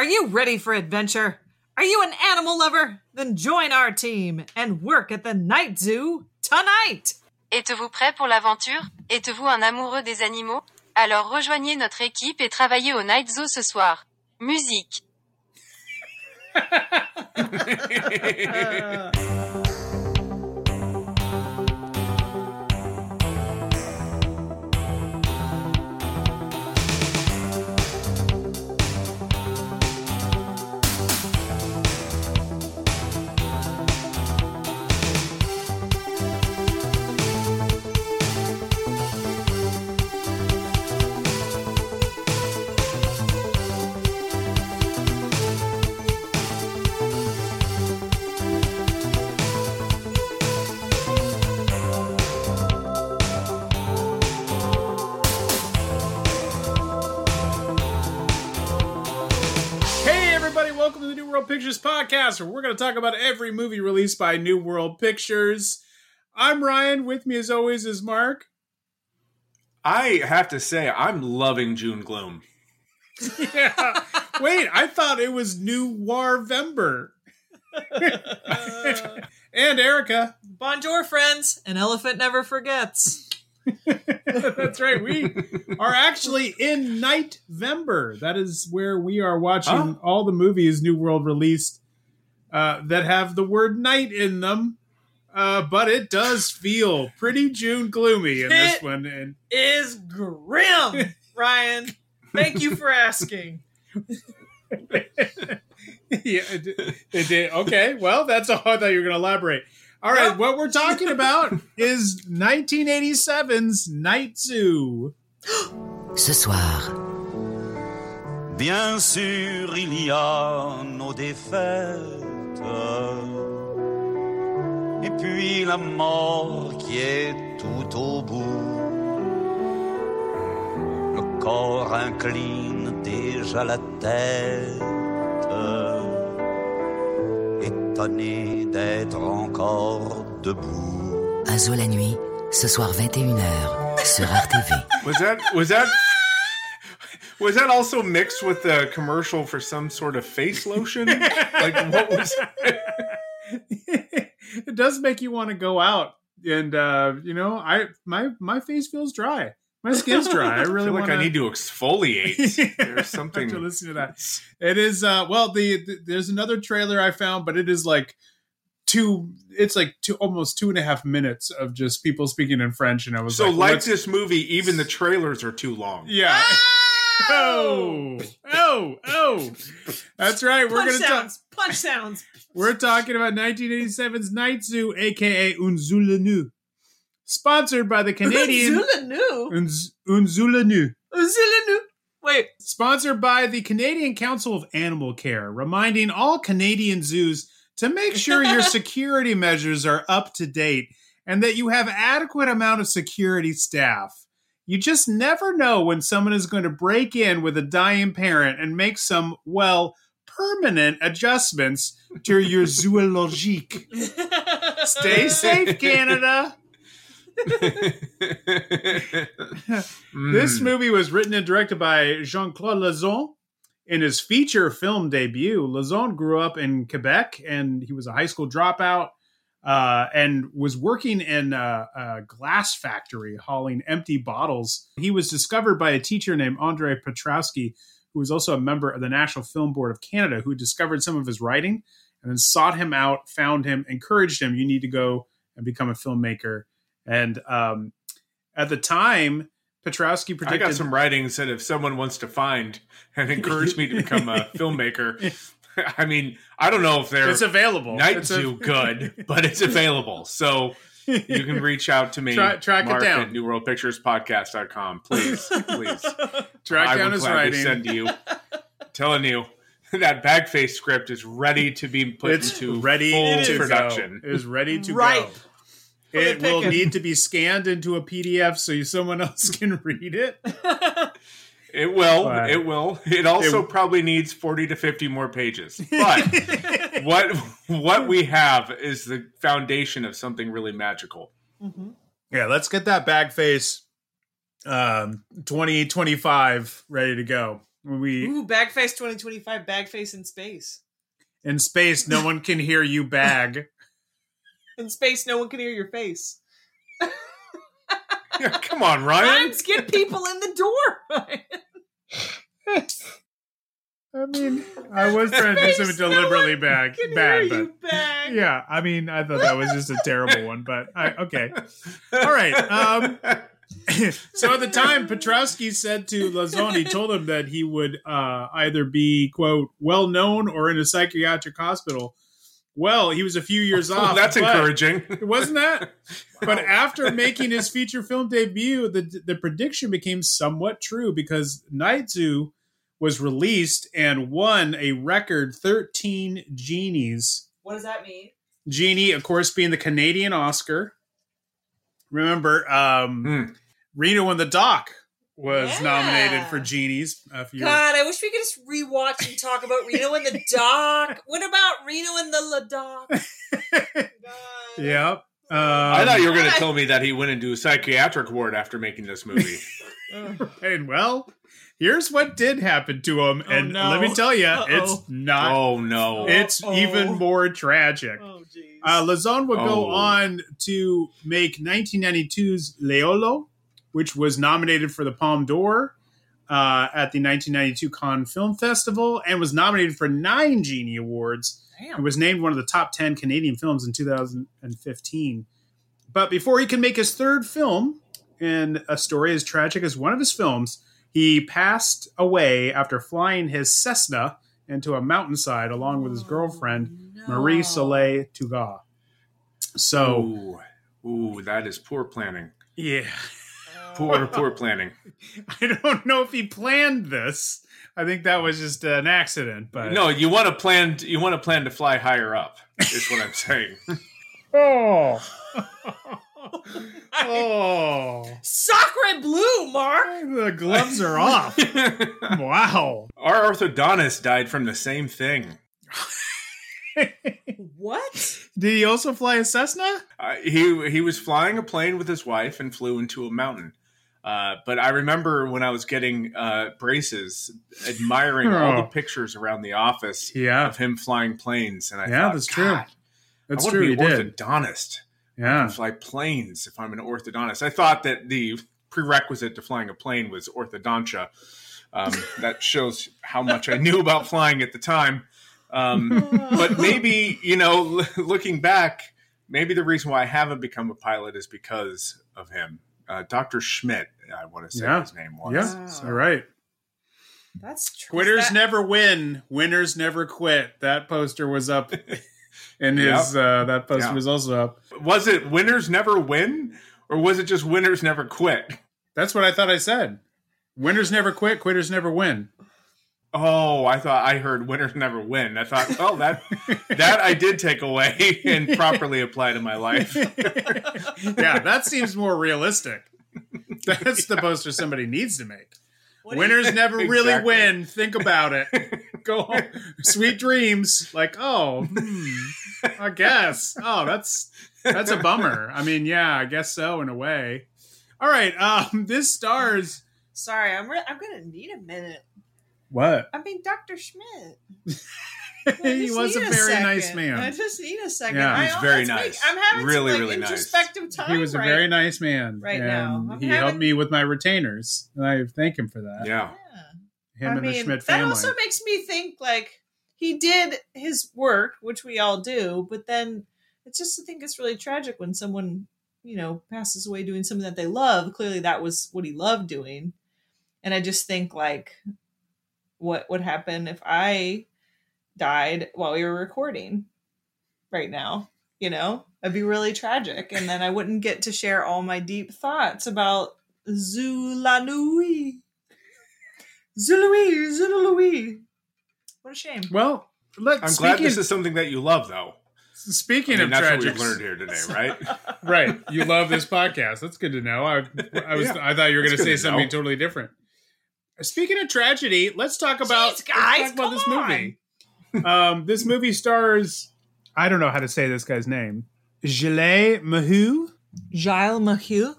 Are you ready for adventure? Are you an animal lover? Then join our team and work at the Night Zoo tonight. Êtes-vous prêt pour l'aventure? Êtes-vous un amoureux des animaux? Alors rejoignez notre équipe et travaillez au Night Zoo ce soir. Musique. the New World Pictures podcast, where we're going to talk about every movie released by New World Pictures. I'm Ryan. With me, as always, is Mark. I have to say, I'm loving June Gloom. Yeah. Wait, I thought it was New Warvember. Uh, and Erica. Bonjour, friends. An elephant never forgets. That's right. We are actually in Nightvember. That is where we are watching Oh. all the movies New World released uh, that have the word night in them. Uh, but it does feel pretty June gloomy in this It- one. And Is grim, Ryan. Thank you for asking. yeah, it, it. Okay, well, that's all I thought you were going to elaborate. All right, what we're talking about is 1987's Night Zoo. Ce soir, Bien sûr, il y a nos défaites. Et puis la mort qui est tout au bout. Le corps incline déjà la tête. Étonné d'être encore debout. un zoo la nuit, ce soir 21h sur RTV. Was that was that was that also mixed with the commercial for some sort of face lotion? like what was? it does make you want to go out and uh you know i my my face feels dry my skin's dry i I really feel like wanna... I need to exfoliate. There's something. to listen to that it is uh well the, the there's another trailer i found but it is like two it's like two almost two and a half minutes of just people speaking in french and i was So like like this movie, even the trailers are too long. yeah oh oh oh that's right we're punch gonna talk sounds. Punch sounds. We're talking about 1987's Night Zoo, aka Unzulanu. Sponsored by the Canadian Zulanu. Unz- Unzulanu. Zulanu. Wait. Sponsored by the Canadian Council of Animal Care, reminding all Canadian zoos to make sure your security measures are up to date and that you have adequate amount of security staff. You just never know when someone is going to break in with a dying parent and make some, well, permanent adjustments to your zoologique. Stay safe, Canada. This Mm. movie was written and directed by Jean Claude Lauzon. In his feature film debut, Lauzon grew up in Quebec and he was a high school dropout uh, and was working in a, a glass factory hauling empty bottles. He was discovered by a teacher named Andre Petrowski, who was also a member of the National Film Board of Canada, who discovered some of his writing and then sought him out, found him, encouraged him, you need to go and become a filmmaker. And um, at the time, Petrowski predicted. I got some writings that if someone wants to find and encourage me to become a filmmaker, I mean, I don't know if they're it's available. Night It's a- good, but it's available. So you can reach out to me, Tra- track it Mark down. at newworldpicturespodcast.com. Please, please. track I down would his writing. send you. telling you that Bagface script is ready to be put it's into ready full to production. Go. It is ready to Right. go. The It will need to be scanned into a PDF so you, someone else can read it. It will. But- it will. It also It- probably needs forty to fifty more pages. But what what we have is the foundation of something really magical. Yeah, let's get that bag face um 2025 ready to go. When we Ooh, Bagface 2025, Bagface in space. in space, no one can hear you bag. In space, no one can hear your face. Yeah, come on, Ryan. Rhymes get people in the door. I mean, I was trying to do something Space, no deliberately bad, bad, but bag. yeah, I mean, I thought that was just a terrible one, but I, okay. All right. Um, so at the time, Petrowski said to Lauzon, told him that he would uh, either be quote well known or in a psychiatric hospital. Well, he was a few years off. That's but- encouraging. wasn't that? But after making his feature film debut, the the prediction became somewhat true because Night Zoo was released and won a record 13 genies. What does that mean? Genie, of course, being the Canadian Oscar. Remember, um, Hmm. Reno and the Doc was Yeah. nominated for genies. A few God, I wish we could just rewatch and talk about Reno and the Doc. What about Reno and the Ladoc? God. yep. Um, I thought you were going to tell me that he went into a psychiatric ward after making this movie. and well, here's what did happen to him, Oh, and no. let me tell you, Uh-oh. it's not. oh no! It's Uh-oh. even more tragic. Oh, jeez. Uh, Lauzon would go Oh. on to make 1992's Leolo, which was nominated for the Palme d'Or uh, at the 1992 Cannes Film Festival and was nominated for nine Genie Awards. It Damn. was named one of the top 10 Canadian films in 2015. But before he could make his third film, and a story as tragic as one of his films, he passed away after flying his Cessna into a mountainside along with his girlfriend, Marie Soleil Tougas. So, Ooh, ooh, that is poor planning. yeah, Poor, poor planning. I don't know if he planned this. I think that was just an accident, but No, you want to plan. You want to plan to fly higher up. Is what I'm saying. Oh. oh. Sacre blue, Mark. The gloves are off. wow. Our orthodontist died from the same thing. What? Did he also fly a Cessna? Uh, he he was flying a plane with his wife and flew into a mountain. Uh, but I remember when I was getting uh, braces, admiring all the Oh. pictures around the office Yeah. of him flying planes, and I Yeah, thought, that's true. "God, That's I want true. be an did. orthodontist. I Yeah. fly planes if I'm an orthodontist. I thought that the prerequisite to flying a plane was orthodontia. Um, that shows how much I knew about flying at the time. Um, but maybe you know, looking back, maybe the reason why I haven't become a pilot is because of him, uh, Doctor Schmidt. I want to say Yeah. his name was. Yeah. Wow. All right. That's true. Quitters That- never win. Winners never quit. That poster was up. And his uh, that poster Yeah. was also up. Was it winners never win, or was it just winners never quit? That's what I thought I said. Winners never quit. Quitters never win. Oh, I thought I heard winners never win. I thought, oh, that that I did take away and properly apply to my life. yeah, that seems more realistic. That's the poster somebody needs to make. What do you- Winners never really win. Think about it. Go home. Sweet dreams. Like, oh, hmm, I guess. Oh, that's that's a bummer. I mean, yeah, I guess so in a way. All right. Um, this stars Sorry, I'm. Re- I'm gonna need a minute. What? I mean, Doctor Schmidt. he was a very second. nice I man. Uh, just need a second. Yeah. I He's al- very nice. I'm having Really, some, like, really nice. time. He was a right? very nice man. right and now. I'm he having- helped me with my retainers, and I thank him for that. Yeah. Yeah. Him I and the Schmidt family. that also makes me think like he did his work, which we all do, but then it's just I think it's really tragic when someone you know passes away doing something that they love. Clearly, that was what he loved doing, and I just think like, what would happen if I died while we were recording right now? You know, it'd be really tragic, and then I wouldn't get to share all my deep thoughts about Zulanui. Zuluí, Zuluí. What a shame. well, let, I'm glad this is something that you love, though. speaking I mean, of that's tragic. what we've learned here today, right? right. You love this podcast. That's good to know. I, I was Yeah, I thought you were going to say good to something know. totally different. Speaking of tragedy, let's talk about, Jeez, guys, let's talk about this movie. um, this movie stars I don't know how to say this guy's name. Gilles Mahou. Gilles Maheu.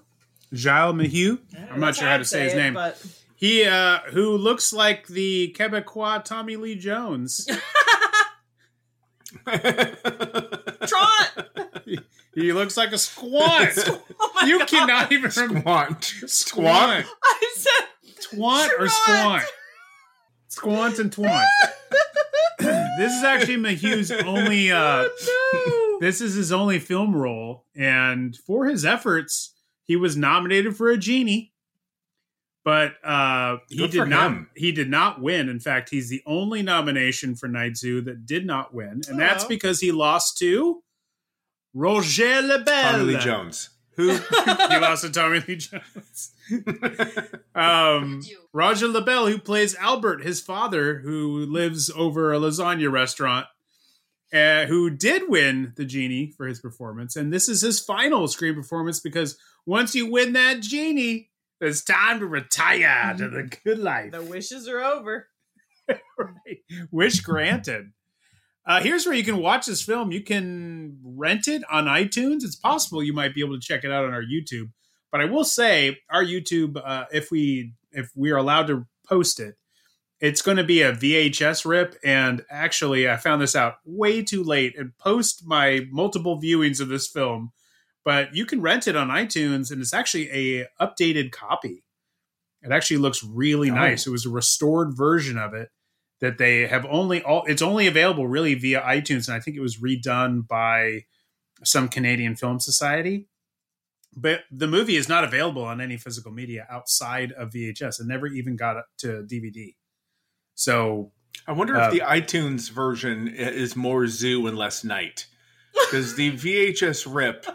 Gilles Mahou. I'm not sure how to say his name. but He uh who looks like the Quebecois Tommy Lee Jones. Trot. he looks like a squat. Oh you God. cannot even remember Squat. squat. I said Twant or squant? Squant and twant. this is actually Mahu's only uh oh, this is his only film role and for his efforts he was nominated for a genie but uh he did not him. he did not win in fact he's the only nomination for night zoo that did not win and that's Oh. because he lost to roger lebel Tommy Lee Jones. Who he lost to tommy lee jones um roger lebel who plays albert his father who lives over a lasagna restaurant uh, who did win the genie for his performance and this is his final screen performance because once you win that genie it's time to retire to the good life the wishes are over. right. Wish granted. Uh, here's where you can watch this film. You can rent it on iTunes. It's possible you might be able to check it out on our YouTube. But I will say, our YouTube, uh, if we if we are allowed to post it, it's going to be a VHS rip. And actually, I found this out way too late and post my multiple viewings of this film. But you can rent it on iTunes, and it's actually a updated copy. It actually looks really Oh. nice. It was a restored version of it that they have only all. It's only available really via iTunes, and I think it was redone by some Canadian Film Society. But the movie is not available on any physical media outside of VHS. It never even got to DVD. So I wonder Uh, if the iTunes version is more zoo and less night. Because the VHS rip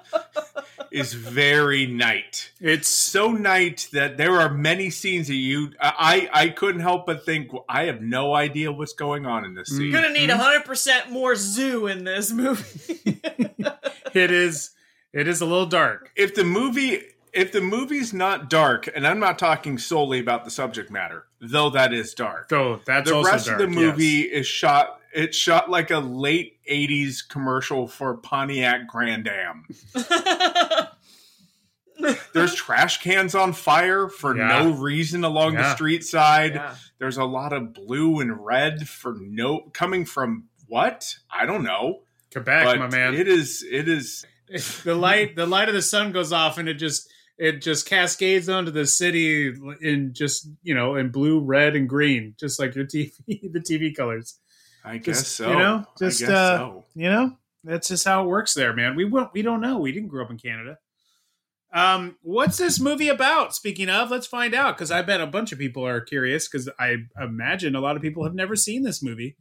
is very night. it's So night that there are many scenes that you I I couldn't help but think I have no idea what's going on in this scene. Mm. Gonna need hundred percent more zoo in this movie. it is it is a little dark. If the movie if the movie's not dark, and I'm not talking solely about the subject matter, though that is dark. So that's the also rest dark, of the movie yes. is shot it's shot like a late 80s commercial for Pontiac Grand Am. There's trash cans on fire for Yeah. no reason along the street side. yeah. There's a lot of blue and red for no coming from what? I don't know. Quebec, but my man. it is it is the light the light of the sun goes off and it just it just cascades onto the city in just you know in blue red and green just like your tv the tv colors I guess Just, so. you know, just, I guess uh, so. you know that's just how it works there man. We won't we don't know. We didn't grow up in canada. Um what's this movie about? Speaking of let's find out because i bet a bunch of people are curious because i imagine a lot of people have never seen this movie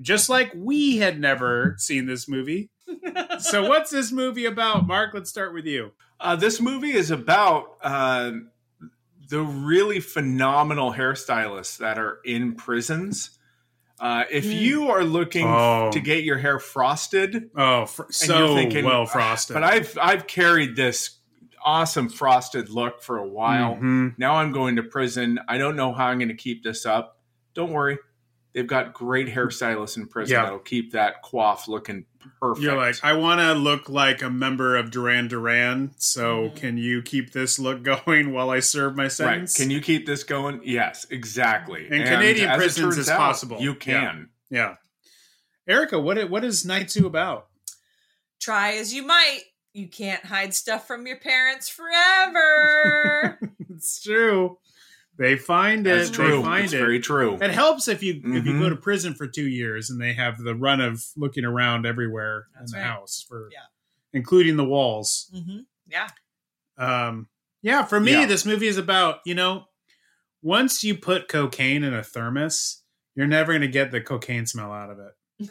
just like we had never seen this movie. So what's this movie about? Mark let's start with you. Uh, this movie is about uh, the really phenomenal hairstylists that are in prisons. Uh, if Mm. you are looking Oh. to get your hair frosted, Oh, fr- and so you're thinking, well frosted. but I've I've carried this awesome frosted look for a while. Mhm. Now I'm going to prison. I don't know how I'm going to keep this up. Don't worry. They've got great hairstylists in prison Yeah. that'll keep that coif looking perfect. You're like, I want to look like a member of Duran Duran. So Mhm. can you keep this look going while I serve my right. sentence? Can you keep this going? Yes, exactly. In Canadian prisons, turns it's out, possible. You can. Yeah, Erica, what i- what is Night Zoo about? Try as you might, you can't hide stuff from your parents forever. it's true. They find it. That's true. They find it's it. very true. It helps if you if you go to prison for two years and they have the run of looking around everywhere That's in the right. house for, Yeah. including the walls. hmm Yeah. Um, yeah, for me, Yeah. this movie is about you know, once you put cocaine in a thermos, you're never going to get the cocaine smell out of it.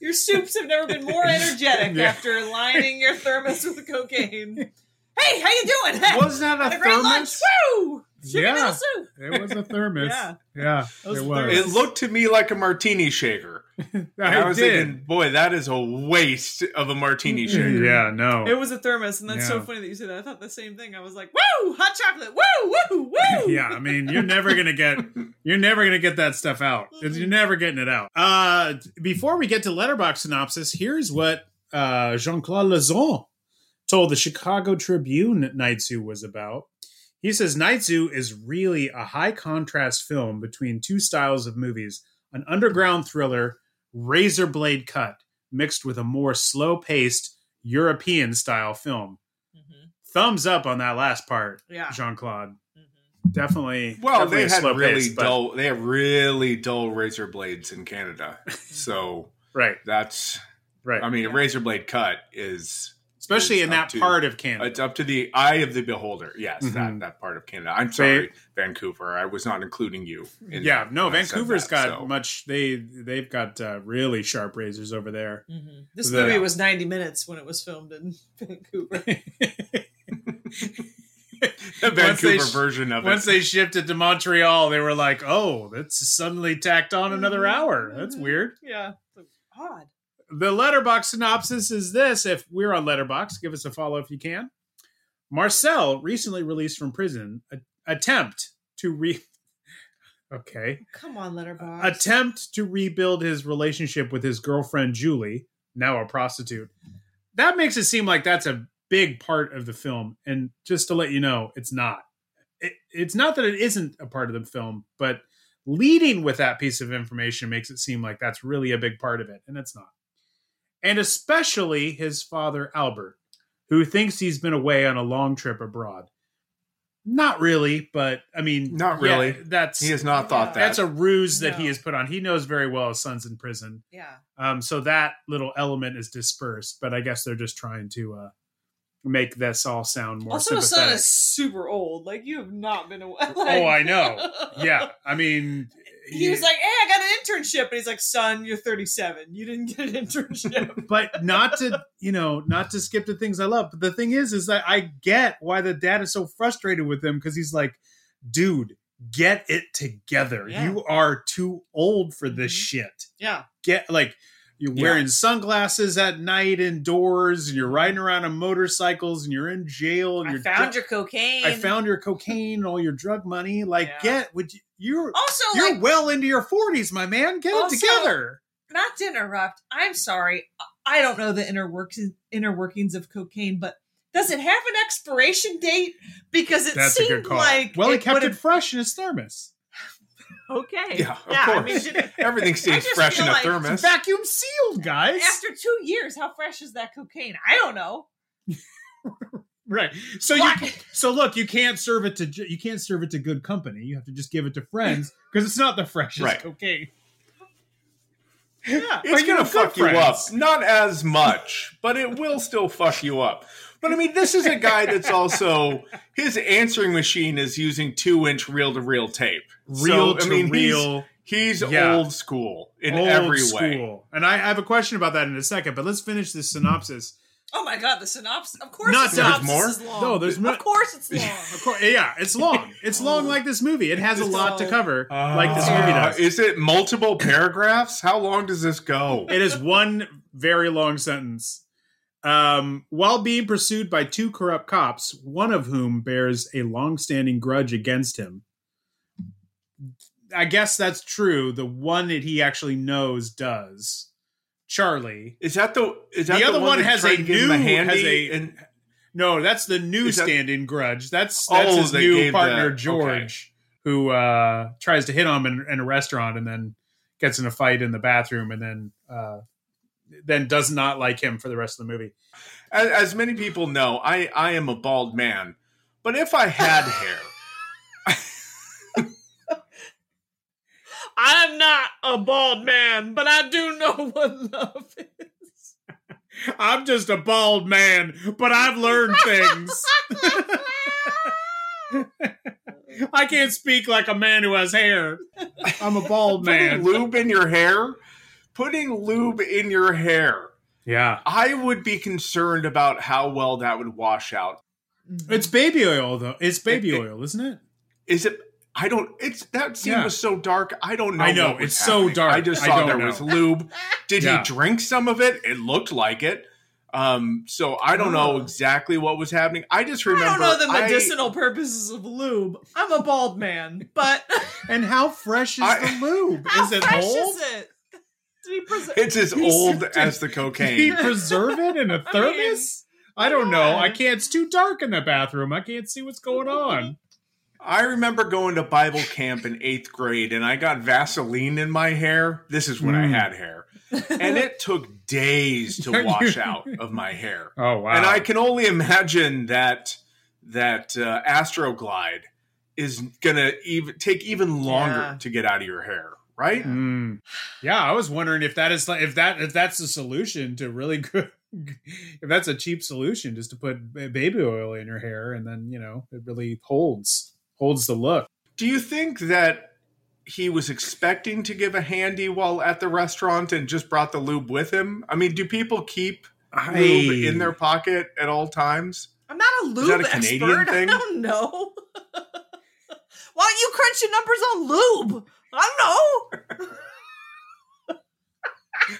your soups have never been more energetic Yeah. after lining your thermos with cocaine. Hey, how you doing? Was that Had a a great lunch. thermos? Woo! Chicken Yeah. soup. It was a thermos. Yeah. yeah, That was it was. thermos. It looked to me like a martini shaker. I, I, was did. thinking, boy, that is a waste of a martini shaker. Yeah, no. It was a thermos, and that's so funny that you said that. I thought the same thing. I was like, "Woo, hot chocolate! Woo, woo, woo!" yeah, I mean, you're never gonna get you're never gonna get that stuff out. You're never getting it out. Uh, before we get to Letterboxd synopsis, here's what uh, Jean Claude Lauzon told the Chicago Tribune Night Zoo was about. He says Night Zoo is really a high contrast film between two styles of movies an underground thriller, razor blade cut, mixed with a more slow paced European style film. Mhm. Thumbs up on that last part, Yeah. Jean Claude. Mhm. Definitely. Well, definitely they had slow really pace, but- dull. They have really dull razor blades in Canada, so Right, that's. right. I mean, a razor blade cut is Especially in that to- part of Canada. it's up to the eye of the beholder. Yes, Mhm. that that part of Canada. I'm sorry, Vancouver. I was not including you. in yeah, no, when I said Vancouver's that, got so. much. They they've got uh, really sharp razors over there. Mhm. This The- movie was 90 minutes when it was filmed in Vancouver. the Vancouver sh- version of Once it. Once they shipped it to Montreal, they were like, "Oh, that's suddenly tacked on another hour. That's Mhm. weird." yeah. Odd. The Letterboxd synopsis is this: If we're on Letterboxd, give us a follow if you can. Marcel, recently released from prison, a- attempt to re. Okay, Come on, Letterboxd. attempt to rebuild his relationship with his girlfriend Julie, now a prostitute. That makes it seem like that's a big part of the film, and just to let you know, it's not. It, it's not that it isn't a part of the film, but leading with that piece of information makes it seem like that's really a big part of it, and it's not. And especially his father Albert, who thinks he's been away on a long trip abroad. Not really, but I mean, Not yeah, really. that's he has not thought that. that's a ruse that he has put on. He knows very well his son's in prison. yeah. Um, so that little element is dispersed, but I guess they're just trying to uh, make this all sound more Also, his son sympathetic. is super old. Like, you have not been away. oh, I know. Yeah, I mean, He was like, hey, I got an internship. And he's like, son, you're 37. You didn't get an internship. but not to you know, not to skip to things I love. But the thing is, is that I get why the dad is so frustrated with him because he's like, dude, get it together. Yeah. You are too old for this Mhm. shit. yeah. get like you're Yeah. wearing sunglasses at night indoors and you're riding around on motorcycles and you're in jail and I you're found your cocaine. I found your cocaine and all your drug money. Like, Yeah. get would you you're Also, you're like, well into your forties, my man. Get Also- it together. not to interrupt. I'm sorry. I don't know the inner works inner workings of cocaine, but does it have an expiration date? Because it That's seemed like well, he it kept it fresh in his thermos. Okay. Yeah, of I course. mean, did- Everything seems fresh feel in a like- thermos. Vacuum sealed, guys. after two years, how fresh is that cocaine? I don't know. right. So you so look, you can't serve it to you can't serve it to good company. You have to just give it to friends because it's not the freshest Right. cocaine. Yeah. it's gonna good fuck you up. Not as much, but it will still fuck you up. But I mean, this is a guy that's also his answering machine is using two inch reel to reel tape. Real So, to I mean, he's- He's, Yeah. old school in old every way. school. And I, I have a question about that in a second, but let's finish this synopsis. Oh my god, the synopsis. Of course, Not the synopsis more? is long. No, there's mo- of course it's long. Of course, yeah, it's long. It's long like this movie. It has a lot to cover, like this movie Uh, does. Is it multiple paragraphs? How long does this go? It is one very long sentence. Um, while being pursued by two corrupt cops, one of whom bears a long-standing grudge against him. I guess that's true. The one that he actually knows does. Charlie. Is that the is that The other one that has a new- handy has a- and No, that's the new that- stand-in grudge. That's that's Oh, his new partner the- George, who uh, tries to hit on him in, in a restaurant and then gets in a fight in the bathroom and then uh, then does not like him for the rest of the movie. as, as many people know, I I am a bald man, but if I had hair, I'm not a bald man, but I do know what love is. I'm just a bald man, but I've learned things. I can't speak like a man who has hair. I'm a bald putting man. lube in your hair, putting lube in your hair, Yeah. I would be concerned about how well that would wash out. It's baby oil though. It's baby It- it- oil, isn't it? Is it? I don't. It's that scene Yeah. was so dark. I don't know. I know, what was it's so dark. I just I saw don't there know. was lube. Did Yeah. he drink some of it? It looked like it. Um, so I don't know Oh. exactly what was happening. I just remember I don't know the I- medicinal purposes of lube. I'm a bald man, but And how fresh is I- the lube? Is it fresh old? is it? To be pres- it's as He's- old as the Did he cocaine. preserve it in a I thermos? I don't know. I can't. It's too dark in the bathroom. I can't see what's going on. I remember going to Bible camp in eighth grade and I got Vaseline in my hair. This is when I Mm. had hair. And it took days to wash out of my hair. Oh wow! And I can only imagine that that uh, Astroglide is gonna even take even longer Yeah. to get out of your hair, right? Mm. Yeah, I was wondering if that is like if that if that's the solution to really good. If that's a cheap solution, just to put baby oil in your hair, and then you know it really holds holds the look. Do you think that he was expecting to give a handy while at the restaurant and just brought the lube with him? I mean, do people keep lube in their pocket at all times? I'm not a lube that a Canadian expert. thing? I don't know. Why don't you crunch your numbers on lube? I don't know.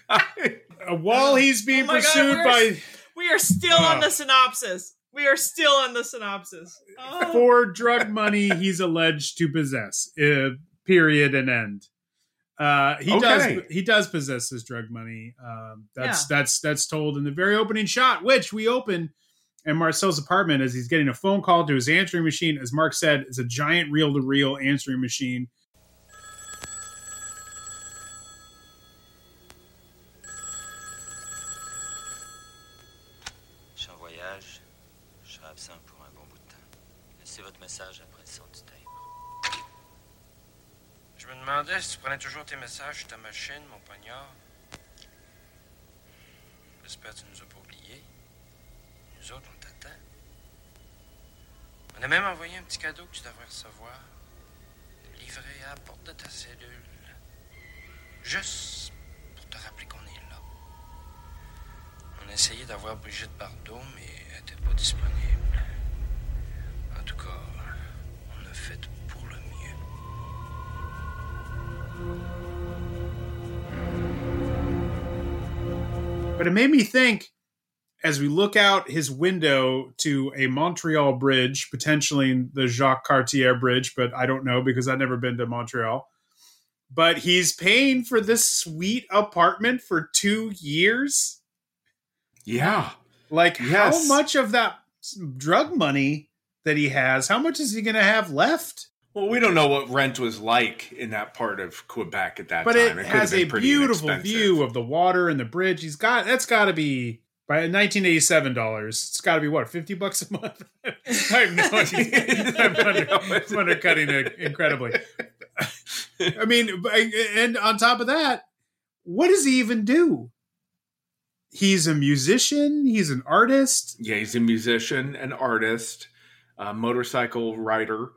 Uh, while he's being Oh my God, pursued we're- by We are still on Oh. the synopsis. We are still on the synopsis. Oh. for drug money he's alleged to possess. Uh, period and end. Uh, he Okay. does he does possess this drug money. Um, that's that's that's told in the very opening shot, which we open in Marcel's apartment as he's getting a phone call to his answering machine. As Mark said, is a giant reel to reel answering machine. Tu prenais toujours tes messages sur ta machine, mon poignard. J'espère que tu nous as pas oubliés. Nous autres, on t'attend. On a même envoyé un petit cadeau que tu devrais recevoir. Livré à la porte de ta cellule. Juste pour te rappeler qu'on est là. On a essayé d'avoir Brigitte Bardot, mais elle n'était pas disponible. En tout cas, on a fait But it made me think as we look out his window to a Montreal bridge, potentially the Jacques Cartier bridge, but I don't know because I've never been to Montreal. But he's paying for this sweet apartment for two years. Yeah. Like, Yes. how much of that drug money that he has, how much is he going to have left? Well, we don't know what rent was like in that part of Quebec at that but time. it could has a beautiful view of the water and the bridge. He's got that's got to be by 1987 dollars. It's got to be what 50 bucks a month. I have no idea. I'm, under, I'm undercutting it incredibly. I mean, and on top of that, what does he even do? He's a musician. He's an artist. Yeah, he's a musician, an artist, a motorcycle rider.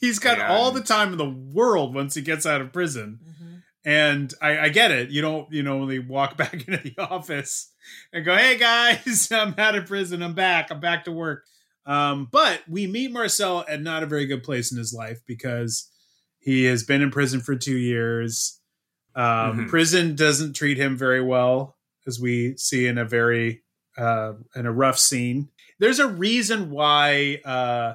He's got all the time in the world once he gets out of prison. Mhm. And I, I get it. You don't, you know, only walk back into the office and go, "Hey guys, I'm out of prison. I'm back. I'm back to work." Um, but we meet Marcel at not a very good place in his life because he has been in prison for two years. Um, Mhm. Prison doesn't treat him very well, as we see in a very uh, in a rough scene. There's a reason why uh,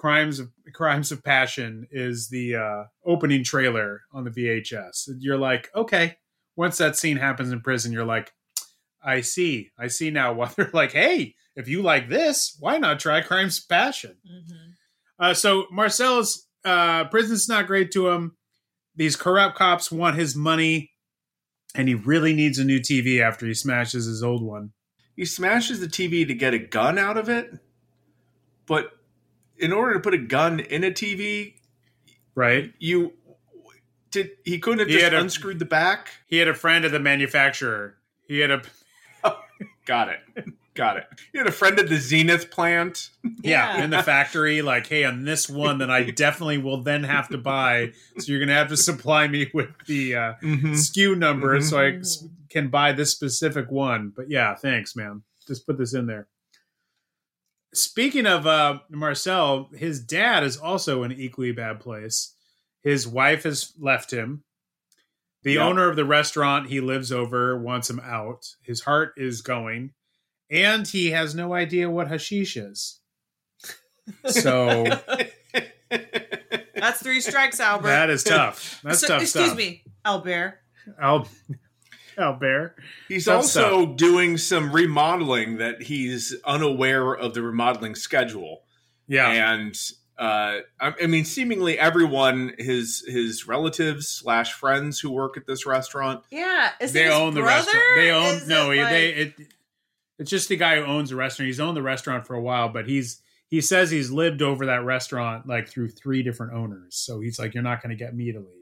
crimes of crimes of passion is the uh, opening trailer on the VHS. You're like, okay. Once that scene happens in prison, you're like, I see, I see now. Why they're like, hey, if you like this, why not try crimes of passion? Mhm. Uh, so Marcel's uh, prison's not great to him. These corrupt cops want his money, and he really needs a new TV after he smashes his old one. He smashes the TV to get a gun out of it, but in order to put a gun in a TV, Right? you did he couldn't have He just a- unscrewed the back. He had a friend of the manufacturer. He had a Got it, got it. He had a friend at the Zenith plant. yeah, Yeah. in the factory. Like, hey, on this one, that I definitely will then have to buy. So you're gonna have to supply me with the uh, Mm-hmm. SKU number Mhm. so I can buy this specific one. But yeah, thanks, man. Just put this in there. Speaking of uh, Marcel, his dad is also in an equally bad place. His wife has left him. The Yep. owner of the restaurant he lives over wants him out. His heart is going, and he has no idea what hashish is. So That's three strikes, Albert. that is tough. That's So- tough excuse stuff. me, Albert. Al- Albert. He's Tough also doing some remodeling that he's unaware of the remodeling schedule. Yeah. and uh, I, I mean, seemingly everyone, his his relatives slash friends who work at this restaurant, Yeah, is they it own the restaurant. They own Is no, it like- they it, it's just the guy who owns the restaurant. He's owned the restaurant for a while, but he's he says he's lived over that restaurant like through three different owners. So he's like, you're not going to get me to leave.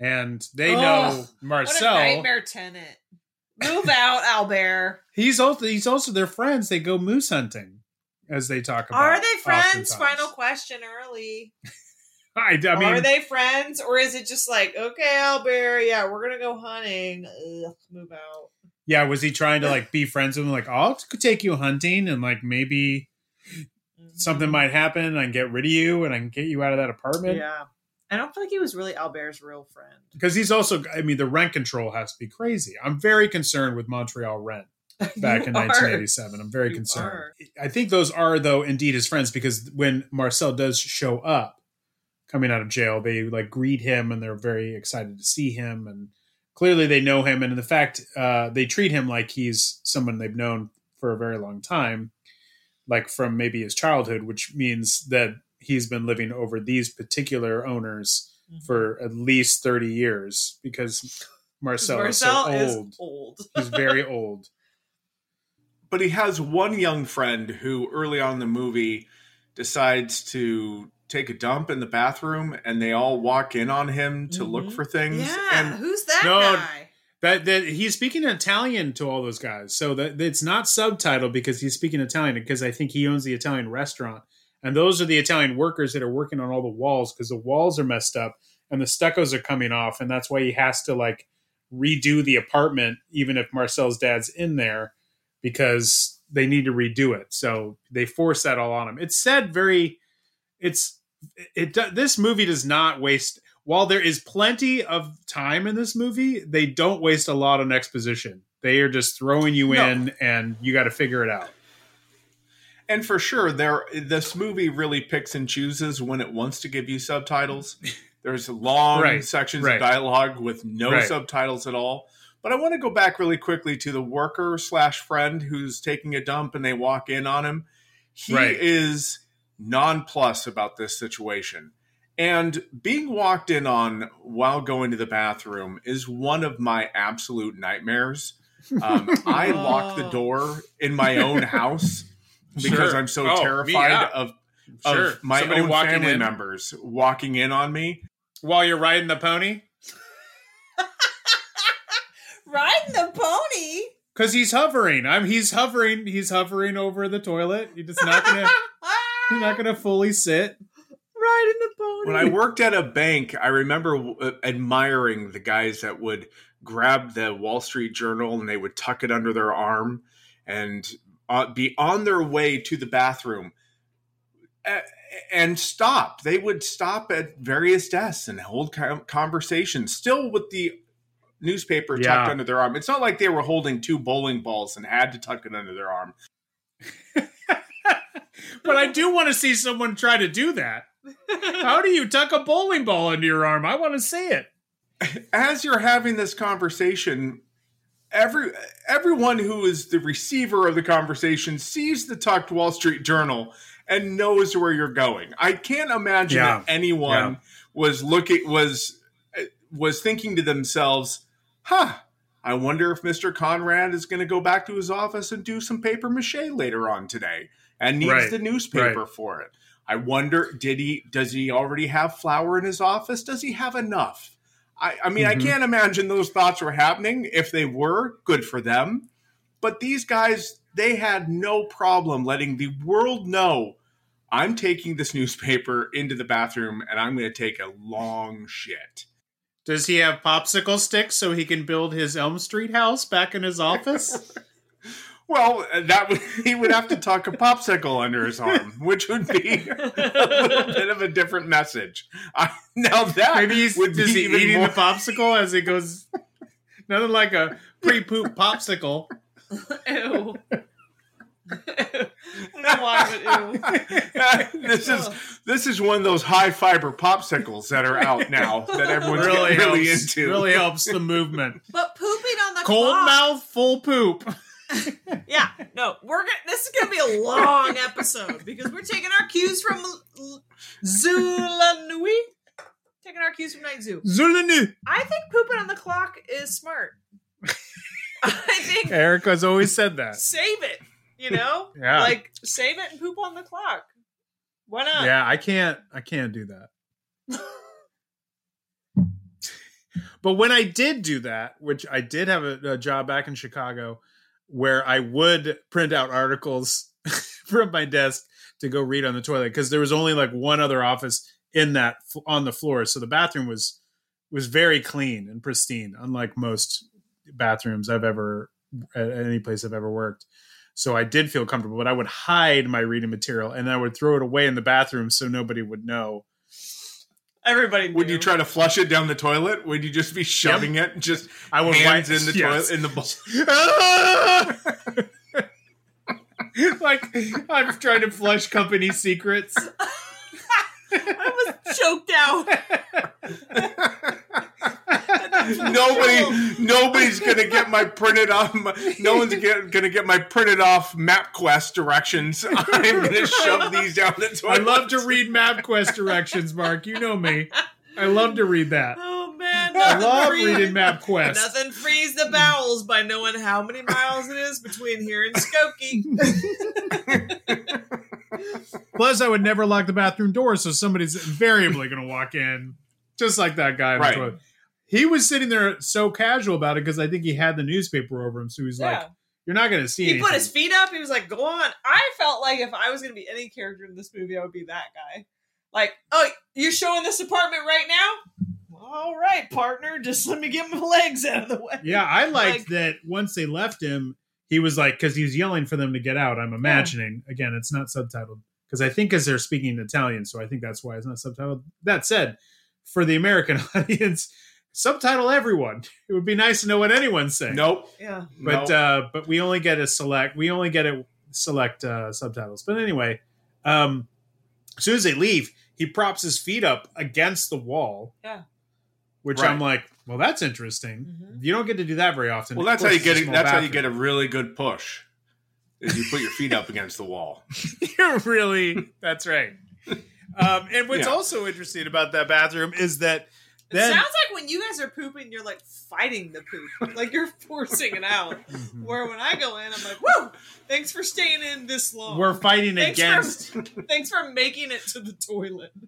And they Ugh, know what a Marcel. nightmare tenant. Move out, Albert. He's also he's also their friends. They go moose hunting as they talk about. Are they friends? oftentimes. Final question early. I, I mean, Are they friends, or is it just like, okay, Albert, yeah, we're gonna go hunting. Ugh, move out. yeah. Was he trying to like be friends with him? Like, I'll take you hunting, and like maybe Mm-hmm. something might happen, and I can get rid of you, and I can get you out of that apartment. Yeah, I don't feel like he was really Albert's real friend. because he's also i mean the rent control has to be crazy i'm very concerned with montreal rent back in are. 1987 i'm very You concerned are. i think those are though indeed his friends because when marcel does show up coming out of jail they like greet him and they're very excited to see him and clearly they know him and in the fact uh, they treat him like he's someone they've known for a very long time like from maybe his childhood which means that he's been living over these particular owners for at least 30 years because Marcel, Marcel is is so old. old. He's very old. but he has one young friend who early on in the movie decides to take a dump in the bathroom and they all walk in on him to look Mhm. for things Yeah, and who's that No, guy? That that he's speaking Italian to all those guys, so that it's not subtitled because he's speaking Italian because I think he owns the Italian restaurant, and those are the Italian workers that are working on all the walls because the walls are messed up and the stuccos are coming off, and that's why he has to like redo the apartment even if Marcel's dad's in there because they need to redo it. So they force that all on him. It's said very, it's it. do- This movie does not waste while there is plenty of time in this movie, they don't waste a lot on exposition. They are just throwing you No. in and you got to figure it out. And for sure there this movie really picks and chooses when it wants to give you subtitles there's long Right, sections right. of dialogue with no Right. subtitles at all but i want to go back really quickly to the worker slash friend who's taking a dump and they walk in on him he Right. is nonplus about this situation and being walked in on while going to the bathroom is one of my absolute nightmares um, i lock the door in my own house because Sure. I'm so Oh, me, terrified yeah. of, Sure. of my Somebody own walking family in. members walking in on me. While you're riding the pony, Riding the pony. because he's hovering. I'm he's hovering. He's hovering over the toilet. He's just not gonna. he's not gonna fully sit. Riding the pony. When I worked at a bank, I remember uh, admiring the guys that would grab the Wall Street Journal and they would tuck it under their arm and uh, be on their way to the bathroom and stop. They would stop at various desks and hold conversations, still with the newspaper Yeah. tucked under their arm. It's not like they were holding two bowling balls and had to tuck it under their arm. But I do want to see someone try to do that. How do you tuck a bowling ball into your arm? I want to see it. as you're having this conversation, every everyone who is the receiver of the conversation sees the tucked Wall Street Journal and knows where you're going. I can't imagine Yeah. that anyone Yeah. was looking was was thinking to themselves, "Huh, I wonder if Mr. Conrad is going to go back to his office and do some paper mache later on today and needs Right. the newspaper Right. for it." I wonder, did he? Does he already have flour in his office? Does he have enough? I, I mean, I Mhm. can't imagine those thoughts were happening. If they were, good for them. But these guys, they had no problem letting the world know I'm taking this newspaper into the bathroom and I'm going to take a long shit. Does he have popsicle sticks so he can build his Elm Street house back in his office? Well, that would he would have to tuck a popsicle under his arm, which would be a little bit of a different message. I, now that Maybe he's would is be he eating more- the popsicle as he goes. Nothing like a pre-poop popsicle. Ew. I why, but ew. this is this is one of those high fiber popsicles that are out now that everyone's really getting really helps, into. Really helps the movement. But pooping on the Cold clock. mouth, full poop. Yeah, no, we're gonna. This is gonna be a long episode because we're taking our cues from L- L- Zula Nui. Taking our cues from Night Zoo. Zulanu. I think pooping on the clock is smart. I think Erica's always said that. save it. You know, Yeah. like save it and poop on the clock. Why not? Yeah, I can't. I can't do that. but when I did do that, which I did have a, a job back in Chicago, where I would print out articles from my desk to go read on the toilet because there was only like one other office in that on the floor, so the bathroom was was very clean and pristine, unlike most bathrooms I've ever at any place I've ever worked. So I did feel comfortable, but I would hide my reading material and I would throw it away in the bathroom so nobody would know. Everybody. Would you try to flush it down the toilet? Would you just be shoving it? Just I would hands wipe- in the yes. toilet in the bowl. like I'm trying to flush company secrets. I was choked out. Nobody, nobody's gonna get my printed off. My, no one's get, gonna get my printed off MapQuest directions. I'm gonna shove these down the toilet. I love to read MapQuest directions, Mark. You know me. I love to read that. Oh man, I nothing love free- reading MapQuest. Nothing frees the bowels by knowing how many miles it is between here and Skokie. Plus, I would never lock the bathroom door, so somebody's invariably going to walk in, just like that guy. in the Right. He was sitting there so casual about it because I think he had the newspaper over him, so he's like, "You're not going to see." He put his feet up. He was like, "Go on." I felt like if I was going to be any character in this movie, I would be that guy. Like, oh, you're showing this apartment right now? All right, partner. Just let me get my legs out of the way. Yeah, I liked Like- that once they left him, he was like, because he's yelling for them to get out. I'm imagining. Again, it's not subtitled because I think as they're speaking Italian, so I think that's why it's not subtitled. That said, for the American audience, subtitle everyone. It would be nice to know what anyone's saying. Nope. Yeah. but Nope. uh, but we only get a select. We only get a select uh, subtitles. But anyway, um, as soon as they leave, he props his feet up against the wall. Yeah. Which Right. I'm like, well, that's interesting. Mhm. You don't get to do that very often. well, Of that's how you get a it. small That's how you get a really good push. Is you put your feet up against the wall. You're really that's right. Um, and what's Yeah. also interesting about that bathroom is that It sounds like when you guys are pooping, you're like fighting the poop, like you're forcing it out. Mm-hmm. Where when I go in, I'm like, "Whoa! Thanks for staying in this long. we're fighting Thanks against. For, thanks for making it to the toilet."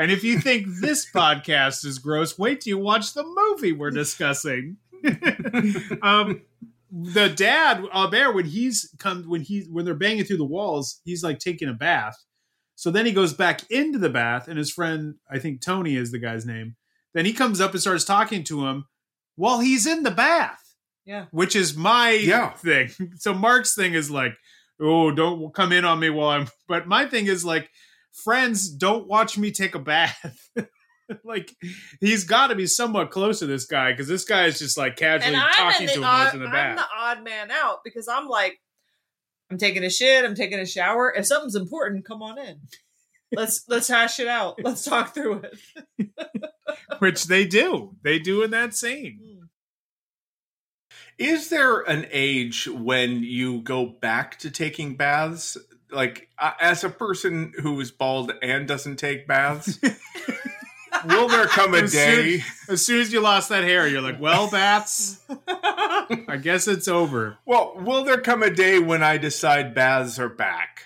And if you think this podcast is gross, wait till you watch the movie we're discussing. um, the dad Albert when he's come when he's when they're banging through the walls, he's like taking a bath. So then he goes back into the bath, and his friend, I think Tony is the guy's name. Then he comes up and starts talking to him while he's in the bath, Yeah. which is my Yeah. thing. So Mark's thing is like, oh, don't come in on me while I'm. But my thing is like, friends, don't watch me take a bath. like he's got to be somewhat close to this guy because this guy is just like casually talking in to him while odd, he's in the I'm bath. the odd man out because I'm like, I'm taking a shit. I'm taking a shower. If something's important, come on in. Let's let's hash it out. Let's talk through it. which they do. They do in that scene. Hmm. Is there an age when you go back to taking baths? Like, uh, as a person who is bald and doesn't take baths, will there come a As soon- day? As soon as you lost that hair, you're like, well, bats, I guess it's over. Well, will there come a day when I decide baths are back?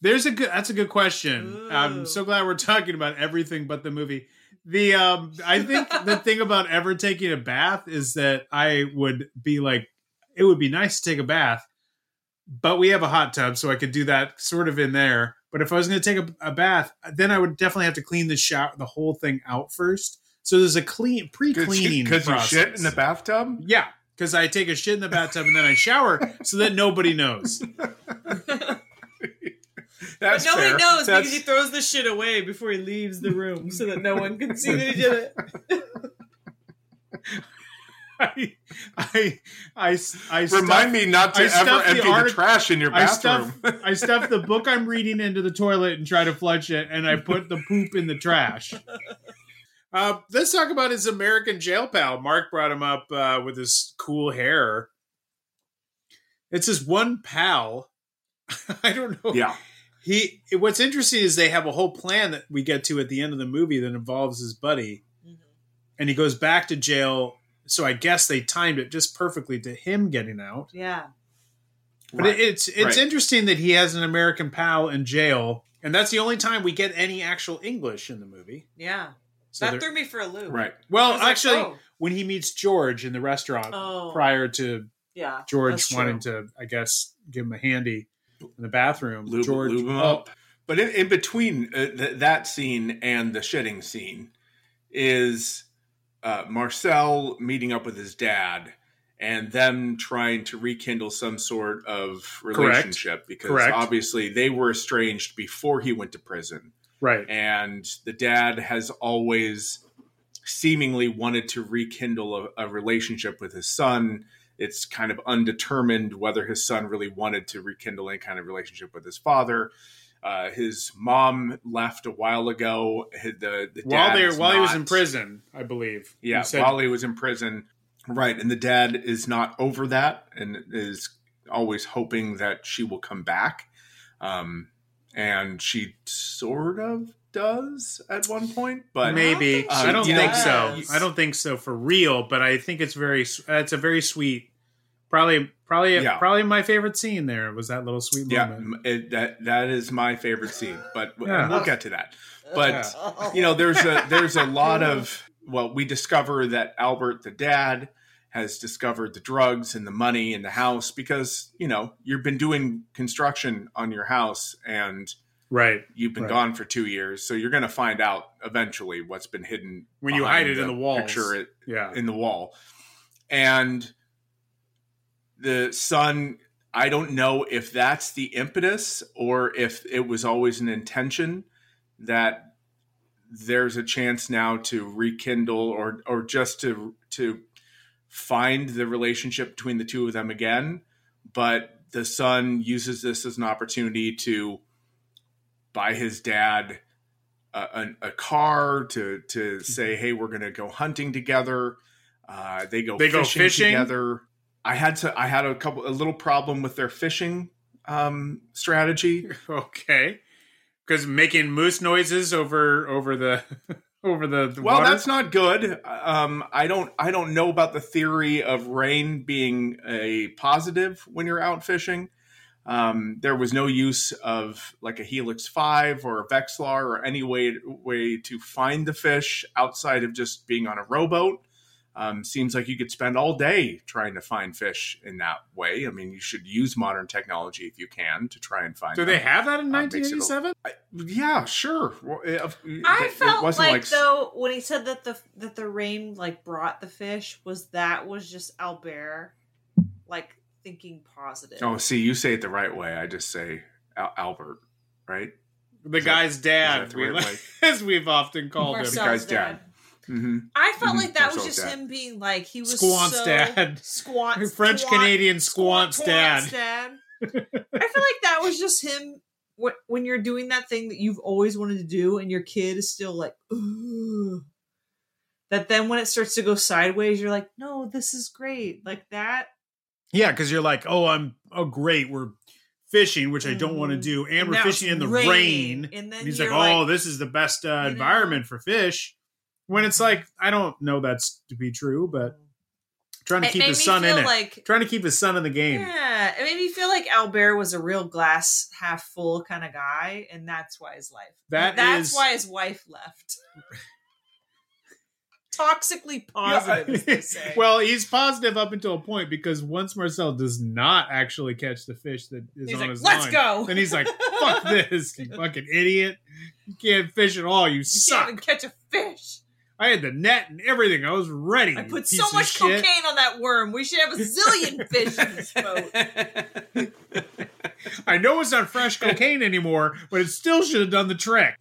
There's a good. That's a good question. Ooh. I'm so glad we're talking about everything but the movie. The um, I think the thing about ever taking a bath is that I would be like, it would be nice to take a bath, but we have a hot tub, so I could do that sort of in there. But if I was going to take a, a bath, then I would definitely have to clean the shower, the whole thing out first. So there's a clean pre-cleaning Because you shit in the bathtub? Yeah, because I take a shit in the bathtub and then I shower so that nobody knows. That's but nobody fair. knows That's- because he throws the shit away before he leaves the room so that no one can see that he did it. I, I, I, I Remind me not to I ever stuffed the empty the, trash in your I bathroom. stuff, I stuff the book I'm reading into the toilet and try to flush it, and I put the poop in the trash. Uh, let's talk about his American jail pal. Mark brought him up uh, with his cool hair. It's his one pal. I don't know. Yeah. He. What's interesting is they have a whole plan that we get to at the end of the movie that involves his buddy, Mhm. and he goes back to jail. So I guess they timed it just perfectly to him getting out. Yeah. But it, it's it's Right. interesting that he has an American pal in jail, and that's the only time we get any actual English in the movie. Yeah. So that threw me for a loop. Right. Well, was like, actually, oh. when he meets George in the restaurant Oh. prior to Yeah. George wanting to, I guess, give him a handy in the bathroom, lube, George lube him up. But in, in between uh, th- that scene and the shitting scene is uh, Marcel meeting up with his dad and them trying to rekindle some sort of relationship because Correct. obviously they were estranged before he went to prison. right, And the dad has always seemingly wanted to rekindle a, a relationship with his son. It's kind of undetermined whether his son really wanted to rekindle any kind of relationship with his father. Uh, his mom left a while ago. The, the while they while he was in prison, I believe. Yeah, said- while he was in prison, right? And the dad is not over that and is always hoping that she will come back. Um, and she sort of does at one point, but maybe think I don't think so. I don't think so for real, but I think it's very. It's a very sweet. Probably, probably, Yeah. probably my favorite scene. There was that little sweet moment. m- it, that that is my favorite scene. But Yeah. we'll get to that. But Yeah. you know, there's a there's a lot of well, we discover that Albert, the dad, has discovered the drugs and the money in the house because you know you've been doing construction on your house and Right you've been Right. gone for two years, so you're going to find out eventually what's been hidden when you hide it in the wall Picture it Yeah, in the wall, and the son. I don't know if that's the impetus or if it was always an intention that there's a chance now to rekindle or or just to to find the relationship between the two of them again but the son uses this as an opportunity to buy his dad a, a, a car to to say hey we're going to go hunting together uh, they go They go fishing, fishing? together i had to i had a couple a little problem with their fishing um, strategy okay. Because making moose noises over over the over the, the well water? that's not good um, i don't i don't know about the theory of rain being a positive when you're out fishing um, there was no use of like a helix 5 or a Vexilar or any way way to find the fish outside of just being on a rowboat um, seems like you could spend all day trying to find fish in that way i mean you should use modern technology if you can to try and find Do them. they have that in Uh, a- 1987? yeah sure Well, it- I it felt wasn't like, though when he said that the that the rain like brought the fish was that was just Albert like thinking positive. Oh, see, you say it the right way. I just say Al- Albert, right? The Is guy's is dad, the we, right way? as we've often called him. The guy's dad. Hmm I felt Mhm, like that was just dad. him being like he was Squant's so dad. Squant, French squant- Canadian Squant's dad. dad. I feel like that was just him wh- when you're doing that thing that you've always wanted to do, and your kid is still like, that. Then when it starts to go sideways, you're like, no, this is great, like that. Yeah, because you're like, oh, I'm oh great, we're fishing, which I don't want to Mhm. do, and, And we're fishing in the raining, rain. and then And he's like, oh, like- this is the best uh, You know? environment for fish. When it's like, I don't know that's to be true, but trying to It keep his son in feel it, like- trying to keep his son in the game. Yeah, it made me feel like Albert was a real glass half full kind of guy, and that's why his life. That that's is- why his wife left. Toxically positive, as they say. well, he's positive up until a point because once Marcel does not actually catch the fish that is He's on like, his "Let's line, go." then he's like, "Fuck this, you fucking idiot! You can't fish at all. You, you suck. can't even catch a fish. I had the net and everything. I was ready. I put so much shit." cocaine on that worm. We should have a zillion fish in this boat. I know it's not fresh cocaine anymore, but it still should have done the trick.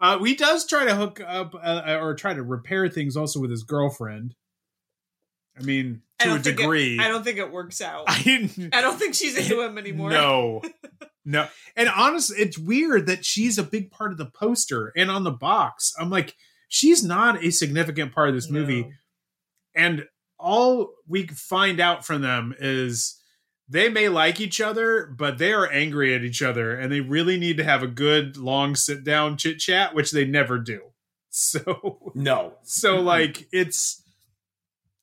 Uh, he does try to hook up uh, or try to repair things also with his girlfriend. I mean, to a don't it- degree. I don't think it works out. I didn't. I don't think she's into him anymore. No, no. And honestly, it's weird that she's a big part of the poster and on the box. I'm like, she's not a significant part of this movie. No. And all we find out from them is they may like each other, but they are angry at each other, and they really need to have a good long sit down chit chat, which they never do. So, No. so like it's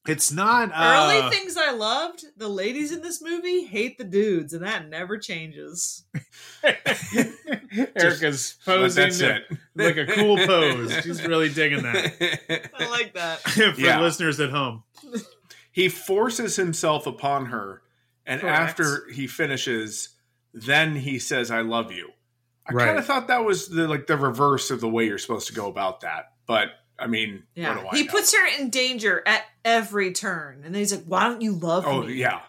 it's not uh, Early things I loved. The ladies in this movie hate the dudes, and that never changes. Erica's But posing that's it. like a cool pose. She's really digging that I like that. for Yeah. listeners at home. he forces himself upon her, and Correct. after he finishes, then he says, "I love you." I Right. kind of thought that was the like the reverse of the way you're supposed to go about that, but I mean, Yeah, what do I he know? puts her in danger at every turn, and then he's like, "Why don't you love Oh me?" Oh yeah,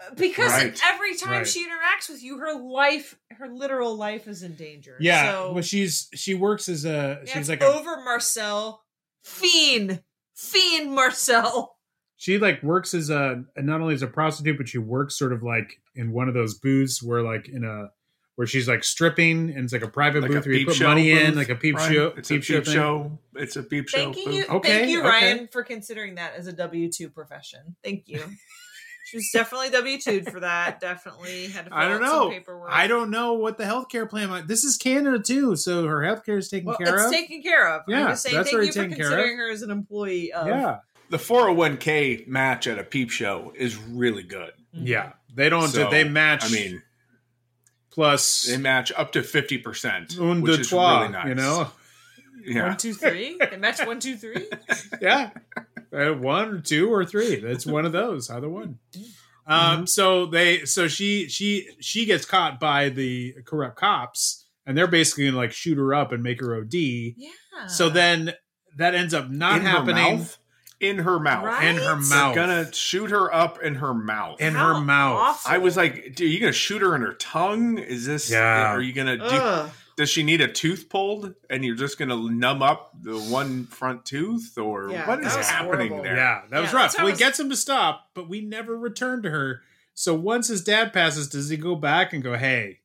uh, because Right. every time Right. she interacts with you, her life, her literal life, is in danger. Yeah, so, well, she's she works as a yeah, she's like a, over Marcel, fiend, fiend Marcel. she like works as a not only as a prostitute, but she works sort of like in one of those booths where like in a where she's like stripping and it's like a private like a booth where you put show money in, like a peep Ryan. show, It's peep a peep thing. show. It's a peep show. Thank booth. you, Okay, thank you, okay. Ryan, for considering that as a W two profession. Thank you. she was definitely W two for that. Definitely had to. Fill I don't out some know. Paperwork. I don't know what the healthcare plan. might- This is Canada too, so her healthcare is taken Well, care it's of. taken care of. Yeah, I'm just saying that's thank already you for taken care of. considering her as an employee of. yeah, The 401k match at a peep show is really good. yeah. They don't. So, they match. I mean, plus they match up to fifty percent, un which deux is trois. really nice. You know, yeah. One, two, three. They match one, two, three. yeah, Uh, one two or three. That's one of those. Either one. Um. So they. So she. She. She gets caught by the corrupt cops, and they're basically gonna like shoot her up and make her OD. Yeah. So then that ends up not in happening Her mouth? In her mouth. Right? in her mouth. They're gonna shoot her up in her mouth. in How her mouth. awful. I was like, "Are you gonna shoot her in her tongue? Is this? Yeah. Are you gonna? Do, Ugh. does she need a tooth pulled, and you're just gonna numb up the one front tooth, or Yeah, what is happening horrible. there? Yeah, that was rough. that's how Well, I he was- gets him to stop, but we never return to her. So once his dad passes, does he go back and go, "Hey,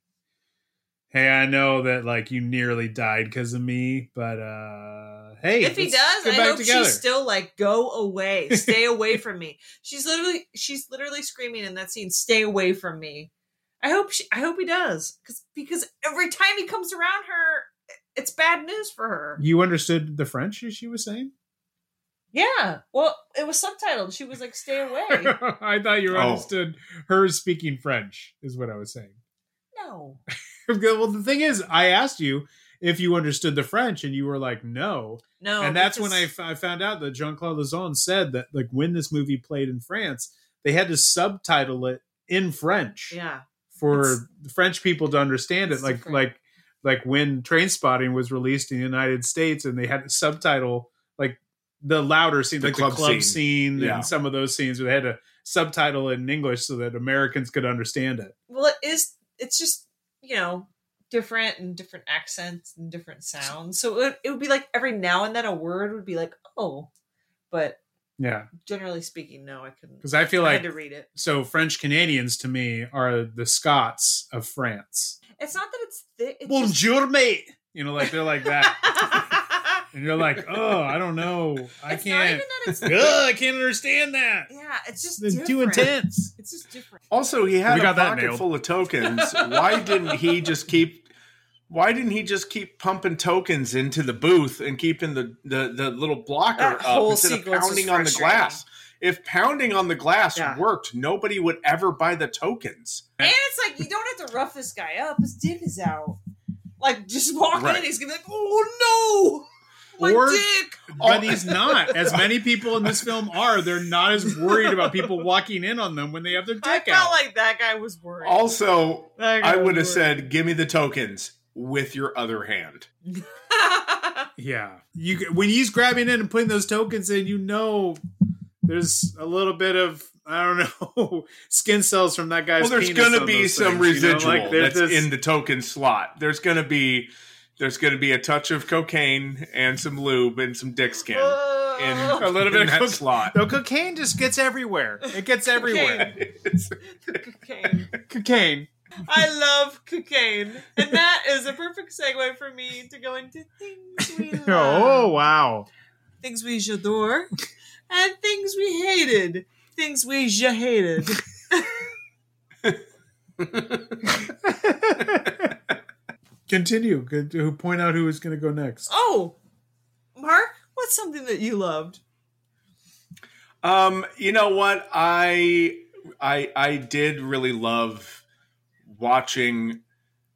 hey, I know that like you nearly died because of me, but uh, hey, if he does, I hope together." she's still like, go away, stay away from me. She's literally, she's literally screaming in that scene, "Stay away from me." I hope she, I hope he does, because because every time he comes around her, it's bad news for her. you understood the French as she was saying? Yeah, well, it was subtitled. She was like, "Stay away." I thought you Oh. understood her speaking French, is what I was saying. no, well, the thing is, I asked you if you understood the French, and you were like, "No." no, and that's when I, because- found out that Jean Claude Lauzon said that like when this movie played in France, they had to subtitle it in French yeah, for It's- the French people to understand it. it's Like different. like like when Trainspotting was released in the United States, and they had to subtitle like the louder scene, The like club the club scene. scene, Yeah. and some of those scenes where they had to subtitle it in English so that Americans could understand it. well, it is. It's just you know different and different accents and different sounds. So it would, it would be like every now and then a word would be like, oh, but Yeah, generally speaking, no, I couldn't. because I feel I like had to read it. so French Canadians to me are the Scots of France. It's not that it's thick. It's Bonjour, mate. You know, like they're like that. and you're like, oh, I don't know, I It's can't. even that it's Ugh, I can't understand that. yeah, it's just It's too intense. It's just different. Also, he had We a got pocket nailed. full of tokens. Why didn't he just keep? Why didn't he just keep pumping tokens into the booth and keeping the the, the little blocker That up instead of pounding on the glass? If pounding on the glass Yeah. worked, nobody would ever buy the tokens. And it's like you don't have to rough this guy up. His dick is out. Like just walk Right. in, he's gonna be like, "Oh no, my Or- dick." But oh. he's not. As many people in this film are, they're not as worried about people walking in on them when they have their dick out. I felt like that guy was worried. Also, guy I would have said, "Give me the tokens with your other hand." yeah, you when he's grabbing in and putting those tokens in, you know, there's a little bit of I don't know skin cells from that guy's. Well, there's penis going to on be some things, you know? residual Like, that's this- in the token slot. There's going to be there's going to be a touch of cocaine and some lube and some dick skin in A little bit of that coke- slot. No, cocaine just gets everywhere. It gets everywhere. Cocaine. cocaine. I love cocaine. And that is a perfect segue for me to go into things we love. oh wow. Things we adore and things we hated. Things we ja hated. Continue. Good- Who point out who is going to go next? Oh, Mark, what's something that you loved? Um, you know what? I I I did really love watching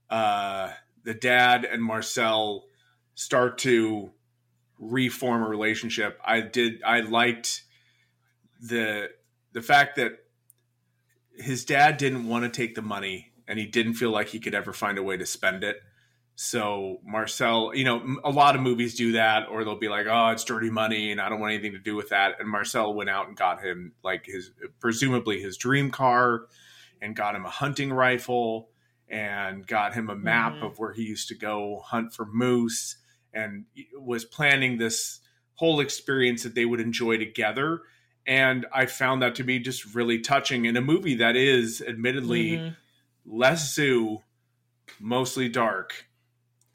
uh the dad and Marcel start to reform a relationship. I did I liked the the fact that his dad didn't want to take the money and he didn't feel like he could ever find a way to spend it. So Marcel, you know, a lot of movies do that, or they'll be like, "Oh, it's dirty money, and I don't want anything to do with that." And Marcel went out and got him like his, presumably his dream car, and got him a hunting rifle, and got him a map Mhm. of where he used to go hunt for moose, and was planning this whole experience that they would enjoy together. And I found that to be just really touching in a movie that is admittedly Mhm. less zoo, mostly dark.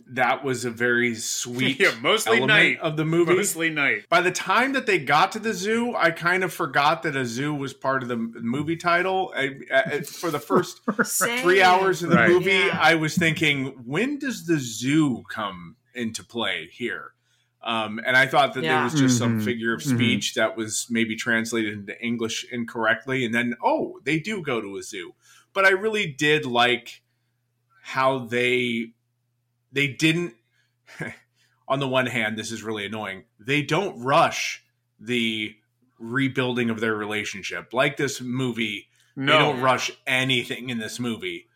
That was a very sweet Yeah, mostly element night. of the movie. Mostly night. By the time that they got to the zoo, I kind of forgot that a zoo was part of the movie title. I, I, for the first three hours of the Right. movie, Yeah. I was thinking, when does the zoo come into play here? Um, and I thought that there was just some Mhm. figure of Mhm. speech that was maybe translated into English incorrectly. And then, oh, they do go to a zoo. But I really did like how they they didn't. on the one hand, this is really annoying. They don't rush the rebuilding of their relationship like this movie No. they don't rush anything in this movie.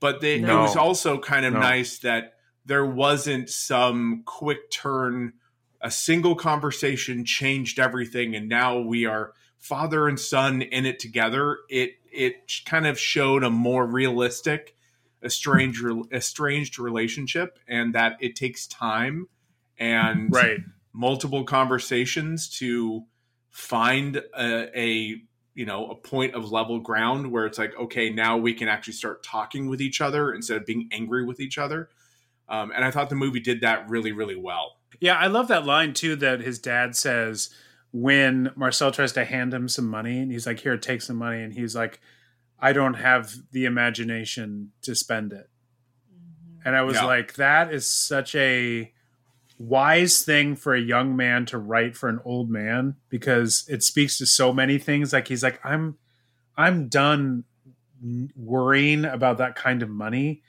But they, No. it was also kind of No. nice that there wasn't some quick turn. A single conversation changed everything, and now we are father and son in it together. It it kind of showed a more realistic, estranged estranged relationship, and that it takes time and Right. multiple conversations to find a, a you know a point of level ground where it's like okay now we can actually start talking with each other instead of being angry with each other um, and i thought the movie did that really really well Yeah, I love that line too that his dad says when Marcel tries to hand him some money and he's like, Here, take some money. And he's like, I don't have the imagination to spend it. Mm-hmm. And I was Yeah. like, That is such a wise thing for a young man to write for an old man because it speaks to so many things. Like he's like, I'm I'm done worrying about that kind of money.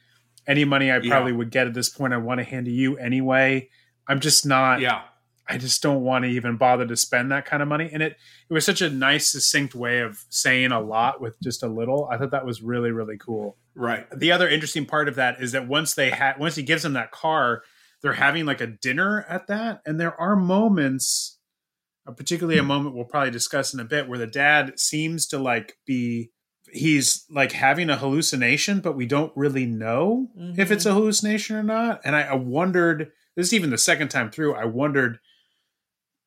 Any money I Yeah. probably would get at this point, I want to hand to you anyway. I'm just not. yeah I just don't want to even bother to spend that kind of money. And it it was such a nice, succinct way of saying a lot with just a little. I thought that was really, really cool. right The other interesting part of that is that once they had once he gives them that car, they're having like a dinner at that, and there are moments, uh, particularly a moment we'll probably discuss in a bit, where the dad seems to like be he's like having a hallucination, but we don't really know if it's a hallucination or not. And I, I wondered this is even the second time through. I wondered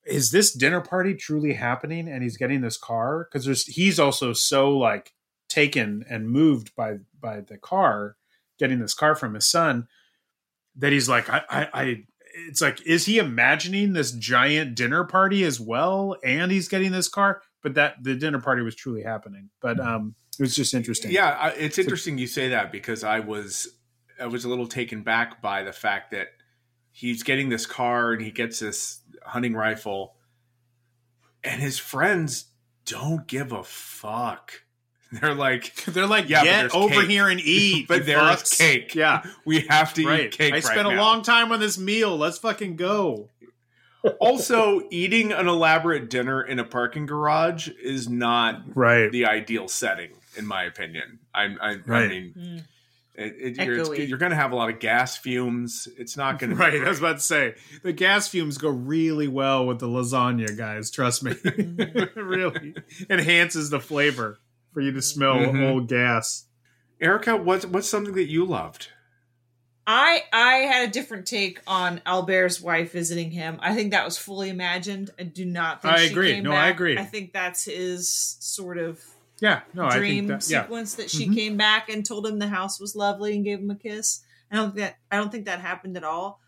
is this dinner party truly happening and he's getting this car? Because there's he's also so like taken and moved by by the car getting this car from his son that he's like I, I i it's like is he imagining this giant dinner party as well and he's getting this car? But that the dinner party was truly happening. But um it was just interesting. Yeah it's interesting you say that because i was i was a little taken back by the fact that he's getting this car and he gets this hunting rifle and his friends don't give a fuck they're like they're like Yeah, get over cake." here and eat But you there's fucks." cake. yeah we have to right eat cake i right spent a long time on this meal let's fucking go also eating an elaborate dinner in a parking garage is not right the ideal setting in my opinion i, I, I Right. mean Mm. It, it, you're, it's- you're going to have a lot of gas fumes it's not going to Right, I was about to say the gas fumes go really well with the lasagna, guys. Trust me, really enhances the flavor for you to smell Mhm. old gas. erica what's what's something that you loved I I had a different take on Albert's wife visiting him. I think that was fully imagined. I do not think I she agree. came No, I agree. I think that's his sort of Yeah, no, I dream think that. Yeah, sequence that she Mhm. came back and told him the house was lovely and gave him a kiss. I don't think that I don't think that happened at all.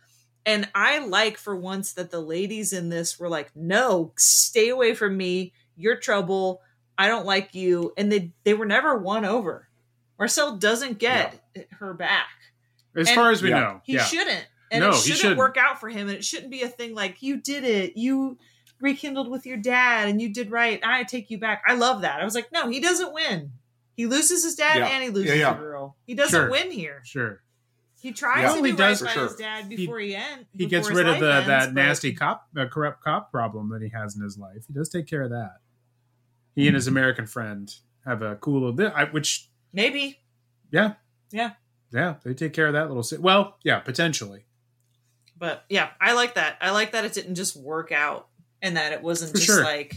And I like for once that the ladies in this were like, "No, stay away from me. You're trouble. I don't like you." And they they were never won over. Marcel doesn't get her back. as and- far as we Yeah. know, He yeah. shouldn't. And No, it shouldn't, shouldn't. work out for him. And it shouldn't be a thing like, you did it. You rekindled with your dad and you did right. I take you back. I love that. I was like, no, he doesn't win. He loses his dad Yeah. and he loses Yeah, yeah. the girl. He doesn't Sure. win here. Sure, He tries Yeah. to Well, do he does- right by For his dad before he, ends. he gets rid of the ends, that but- nasty cop, uh, corrupt cop problem that he has in his life. He does take care of that. He and his American friend have a cool little bit, I- which Maybe. yeah, Yeah. yeah, they take care of that little. si- Well, yeah, potentially. But yeah, I like that. I like that it didn't just work out and that it wasn't For just sure. like,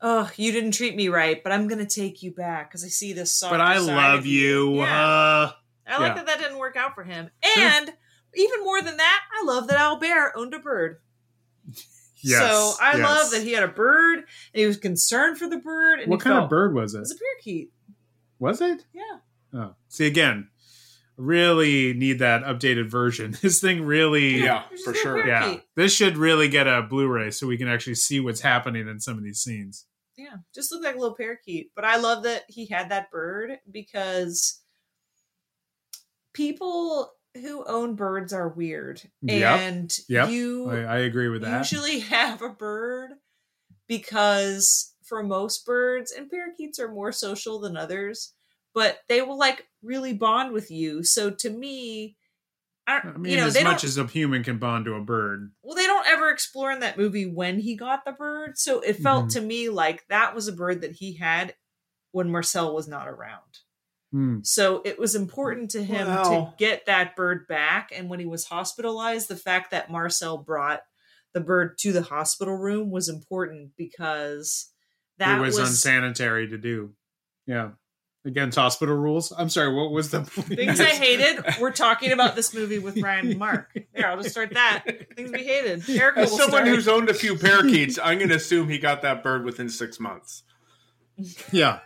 oh, you didn't treat me right, but I'm to take you back because I see this soft But I love of you. Yeah. Uh, I like Yeah. that that didn't work out for him. Sure. And even more than that, I love that Albert owned a bird. yes, so I yes. love that he had a bird and he was concerned for the bird. And What kind felt- of bird was It it? was a parakeet. Was it? Yeah. Oh, see again. Really need that updated version. This thing really, Yeah, for sure. yeah. This should really get a Blu-ray so we can actually see what's happening in some of these scenes. Yeah, just looked like a little parakeet. But I love that he had that bird because people who own birds are weird. Yep, And yep, you I, I agree with that. usually have a bird because for most birds, and parakeets are more social than others, but they will like really bond with you. So to me, I, I mean, you know, as they much as a human can bond to a bird. well, they don't ever explore in that movie when he got the bird. So it felt Mhm. to me like that was a bird that he had when Marcel was not around. Hmm. So it was important to him to get that bird back. And when he was hospitalized, the fact that Marcel brought the bird to the hospital room was important because that it was, was, unsanitary to do. Yeah. Against hospital rules. I'm sorry, what was the things I hated. We're talking about this movie with Ryan and Mark. There, I'll just start that. Things we hated. Erica As someone start. who's owned a few parakeets, I'm going to assume he got that bird within six months. Yeah.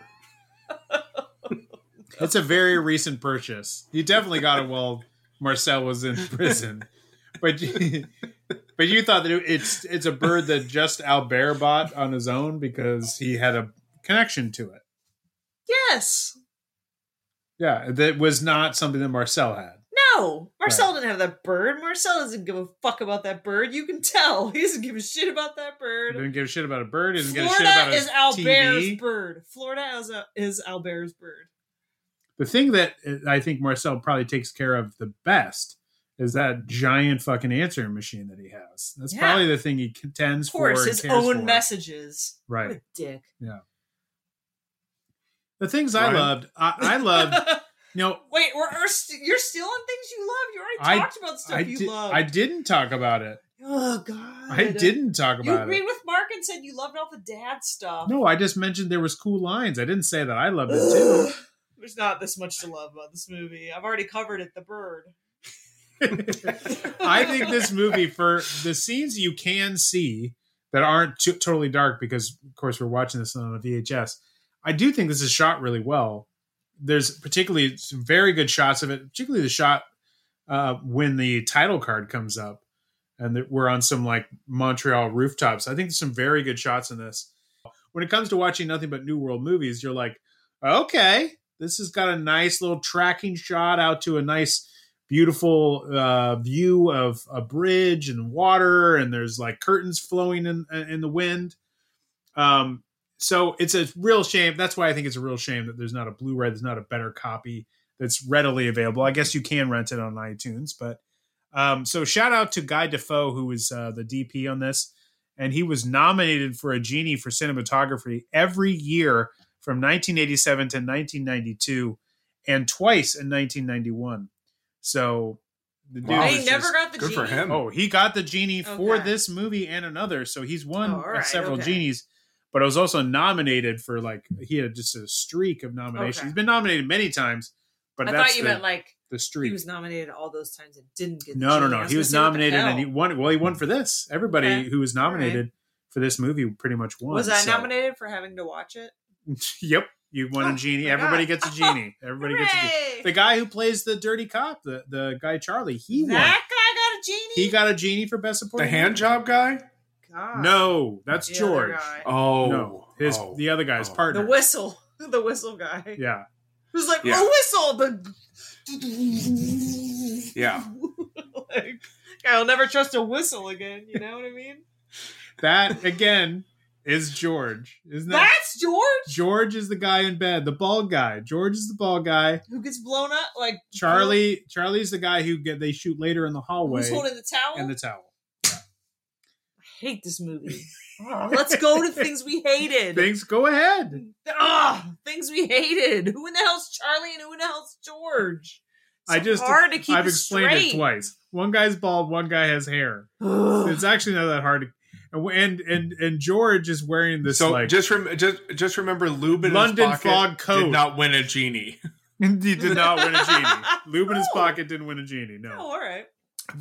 it's a very recent purchase. You definitely got it while Marcel was in prison. But you, but you thought that it's it's a bird that just Albert bought on his own because he had a connection to it. Yes. Yeah, that was not something that Marcel had. No, Marcel didn't have that bird. Marcel doesn't give a fuck about that bird. You can tell he doesn't give a shit about that bird. He didn't give a shit about a bird. He didn't give a shit Florida about is Albert's TV. bird. Florida is, a, is Albert's bird. The thing that uh, I think Marcel probably takes care of the best is that giant fucking answering machine that he has. That's Yeah. probably the thing he contends Of course, for. his own for. messages. Right. Dick. The things I loved, I, I loved. You know, Wait, we're, we're st- you're still on things you love. You already I- talked about stuff I, you di- love. I didn't talk about it. oh God, I didn't talk about. You agreed it. with Mark and said you loved all the dad stuff. No, I just mentioned there was cool lines. I didn't say that I loved it too. There's not this much to love about this movie. I've already covered it. The bird. I think this movie for the scenes you can see that aren't t- totally dark because of course we're watching this on a VHS. I do think this is shot really well. There's particularly some very good shots of it, particularly the shot uh, when the title card comes up and we're on some like Montreal rooftops. I think there's some very good shots in this. When it comes to watching nothing but New World movies, you're like, okay, this has got a nice little tracking shot out to a nice beautiful uh, view of a bridge and water, and there's like curtains flowing in in the wind. Um, so it's a real shame. That's why I think it's a real shame that there's not a Blu-ray. There's not a better copy that's readily available. I guess you can rent it on iTunes, but um, so shout out to Guy Dufaux who was uh, the DP on this, and he was nominated for a Genie for cinematography every year from 1987 to 1992, and twice in 1991. So the dude Wow. They never just- got the Good for genie? him. Oh, he got the genie for this movie and another, so he's won Oh, all right, several okay. genies. But I was also nominated for like he had just a streak of nominations. Okay. He's been nominated many times, but I that's thought you the, meant like the streak. he was nominated all those times and didn't get. The no, no, no. He was say, what the nominated and he won. Well, he won for this. Everybody Okay. who was All right. nominated for this movie pretty much won. Was I so- nominated for having to watch it? yep, You won a Oh, genie. Everybody God. gets a genie. Everybody gets a genie. The guy who plays the dirty cop, the, the guy Charlie, he won. that guy got a genie. He got a genie for best support. The hand job guy? God. No, that's The other George. guy. Oh. no, his oh. the other guy's Oh. partner. The whistle. The whistle guy. yeah, Who's like, Yeah. a whistle. The Yeah. like, I'll never trust a whistle again. You know what I mean? that again is George. Isn't that That's George George is the guy in bed, the bald guy. George is the bald guy. who gets blown up. Like Charlie, Charlie's the guy who get they shoot later in the hallway who's holding the towel. and the towel. I hate this movie. Oh, let's go to things we hated. Things go ahead. Ah, things we hated. Who in the hell's Charlie and who in the hell's George? I just hard to keep I've it explained it twice. One guy's bald, one guy has hair. It's actually not that hard. To, and and and George is wearing this so like just rem- just just remember Lube in London his pocket fog coat. did not win a genie. he did not win a genie. Lube in his pocket didn't win a genie. Oh, No. all right.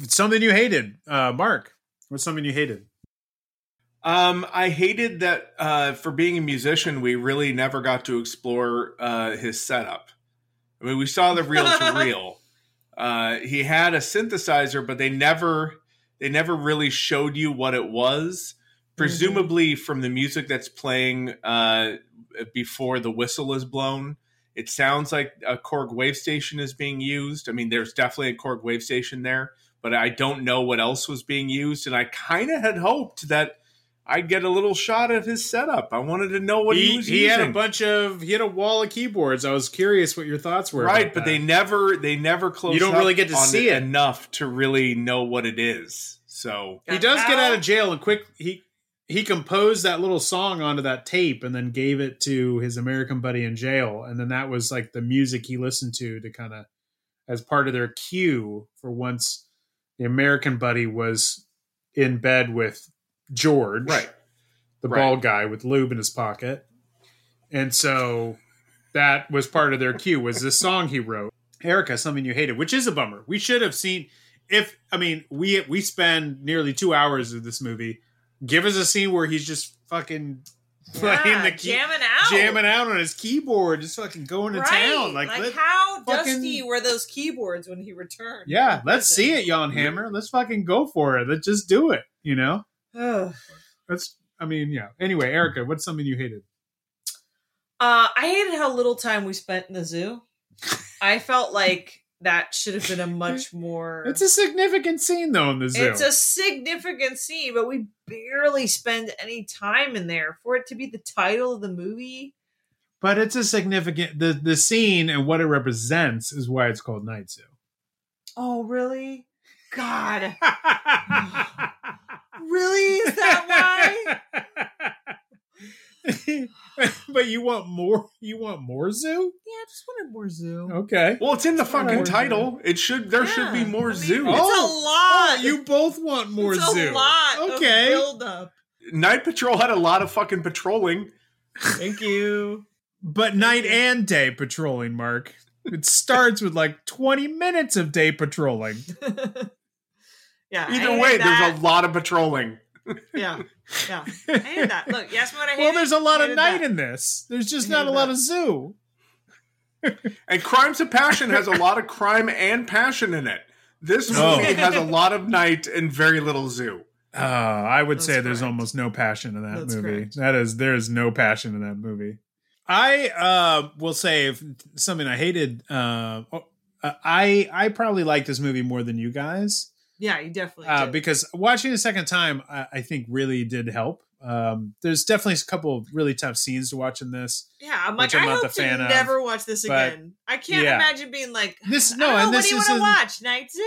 Something you hated, uh, Mark. What's something you hated? Um, I hated that uh, for being a musician, we really never got to explore uh, his setup. I mean, we saw the reel to reel. Uh, he had a synthesizer, but they never they never really showed you what it was. Presumably, from the music that's playing uh, before the whistle is blown, it sounds like a Korg Wavestation is being used. I mean, there's definitely a Korg Wavestation there, but I don't know what else was being used. And I kind of had hoped that I'd get a little shot at his setup. I wanted to know what he, he was he using. had a bunch of he had a wall of keyboards. I was curious what your thoughts were. right, about but that. they never they never close. You don't up really get to see it. enough to really know what it is. So he does get out of jail and quick he he composed that little song onto that tape and then gave it to his American buddy in jail and then that was like the music he listened to to kind of as part of their cue for once the American buddy was in bed with George right, the Right. bald guy with lube in his pocket and so that was part of their cue was this song he wrote Erica something you hated which is a bummer we should have seen if I mean we we spend nearly two hours of this movie. Give us a scene where he's just fucking playing Yeah, the key, jamming out, jamming out on his keyboard, just fucking going to right. town. Like, Like, let- how fucking- dusty were those keyboards when he returned? yeah, let's prison? see it, Jan Hammer. Let's fucking go for it. Let's just do it. You know, Ugh. that's. I mean, yeah. Anyway, Erica, what's something you hated? Uh, I hated how little time we spent in the zoo. I felt like that should have been a much more. It's a significant scene though in the zoo. It's a significant scene, but we barely spend any time in there for it to be the title of the movie. but it's a significant the the scene and what it represents is why it's called Night Zoo. Oh, really? God, really? Is that why? but you want more? You want more zoo? Yeah, I just wanted more zoo. Okay. well, it's in the fucking More title. It should there should be more I mean, zoo. It's Oh, a lot. Oh, you both want more it's zoo. a lot. Okay. Of build-up. Night Patrol had a lot of fucking patrolling. Thank you. but night and day patrolling, Mark. It starts with like 20 minutes of day patrolling. yeah. Either way, that. there's a lot of patrolling. Yeah, yeah. I hated that. Look, you asked me what I hated. Well, there's a lot of night that. in this. There's just not a lot that. of zoo. And Crimes of Passion has a lot of crime and passion in it. This movie Oh. has a lot of night and very little zoo. Uh, I would That's say there's almost no passion in that That's movie. correct. That is there is no passion in that movie. I uh will say something I hated uh oh, uh, I I probably like this movie more than you guys. Yeah, you definitely Uh, did. because watching a second time I, I think really did help. Um there's definitely a couple of really tough scenes to watch in this. yeah, I'm like, I'm I not hope the fan to of, never watch this again. I can't yeah. imagine being like, This- no, don't know, and what this do you want to watch? Night Zoo?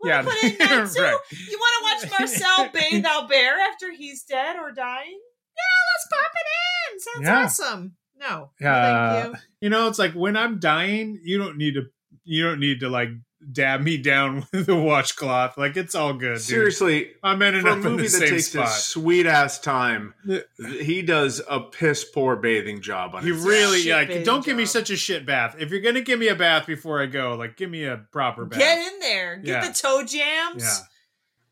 Want Yeah, put in Night Zoo? right. You want to watch Marcel bathe Albert after he's dead or dying? Yeah, let's pop it in. Sounds Yeah. awesome. No, no, Yeah. thank you. You know, it's like when I'm dying, you don't need to you don't need to like dab me down with a washcloth. Like it's all good. Dude. Seriously, I'm ending for a up in the movie that takes spot. this sweet ass time, he does a piss poor bathing job on He it. really Shit like don't give me such a shit bath. If you're gonna give me a bath before I go, like give me a proper bath. Get in there. Get Yeah. the toe jams. Yeah.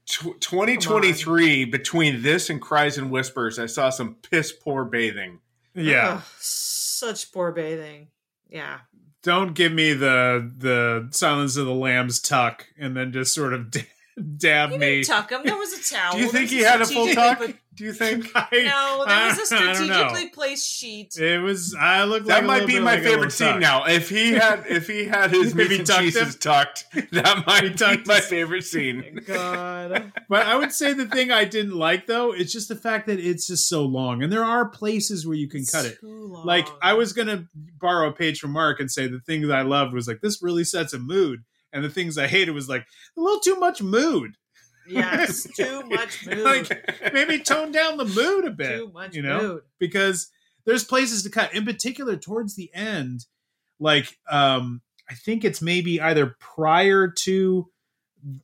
Tw 2023 between this and Cries and Whispers, I saw some piss poor bathing. Yeah. Ugh, Such poor bathing. Yeah. Don't give me the the Silence of the Lambs tuck and then just sort of dab He me. didn't tuck him. There was a towel. Do you think he had a full tuck? Do you think? I- No, that was a strategically placed sheet. It was. I look That a might little be bit my like favorite scene tuck. now. If he had, if he had his If meat tucked him? tucked, that might tucked be my favorite scene. Oh God. But I would say the thing I didn't like though, it's just the fact that it's just so long, and there are places where you can cut it. Too long. Like I was gonna borrow a page from Mark and say the thing that I loved was like this really sets a mood, and the things I hated was like a little too much mood. Yes, too much mood. like maybe tone down the mood a bit. too much you know? mood. because there's places to cut in particular towards the end like um i think it's maybe either prior to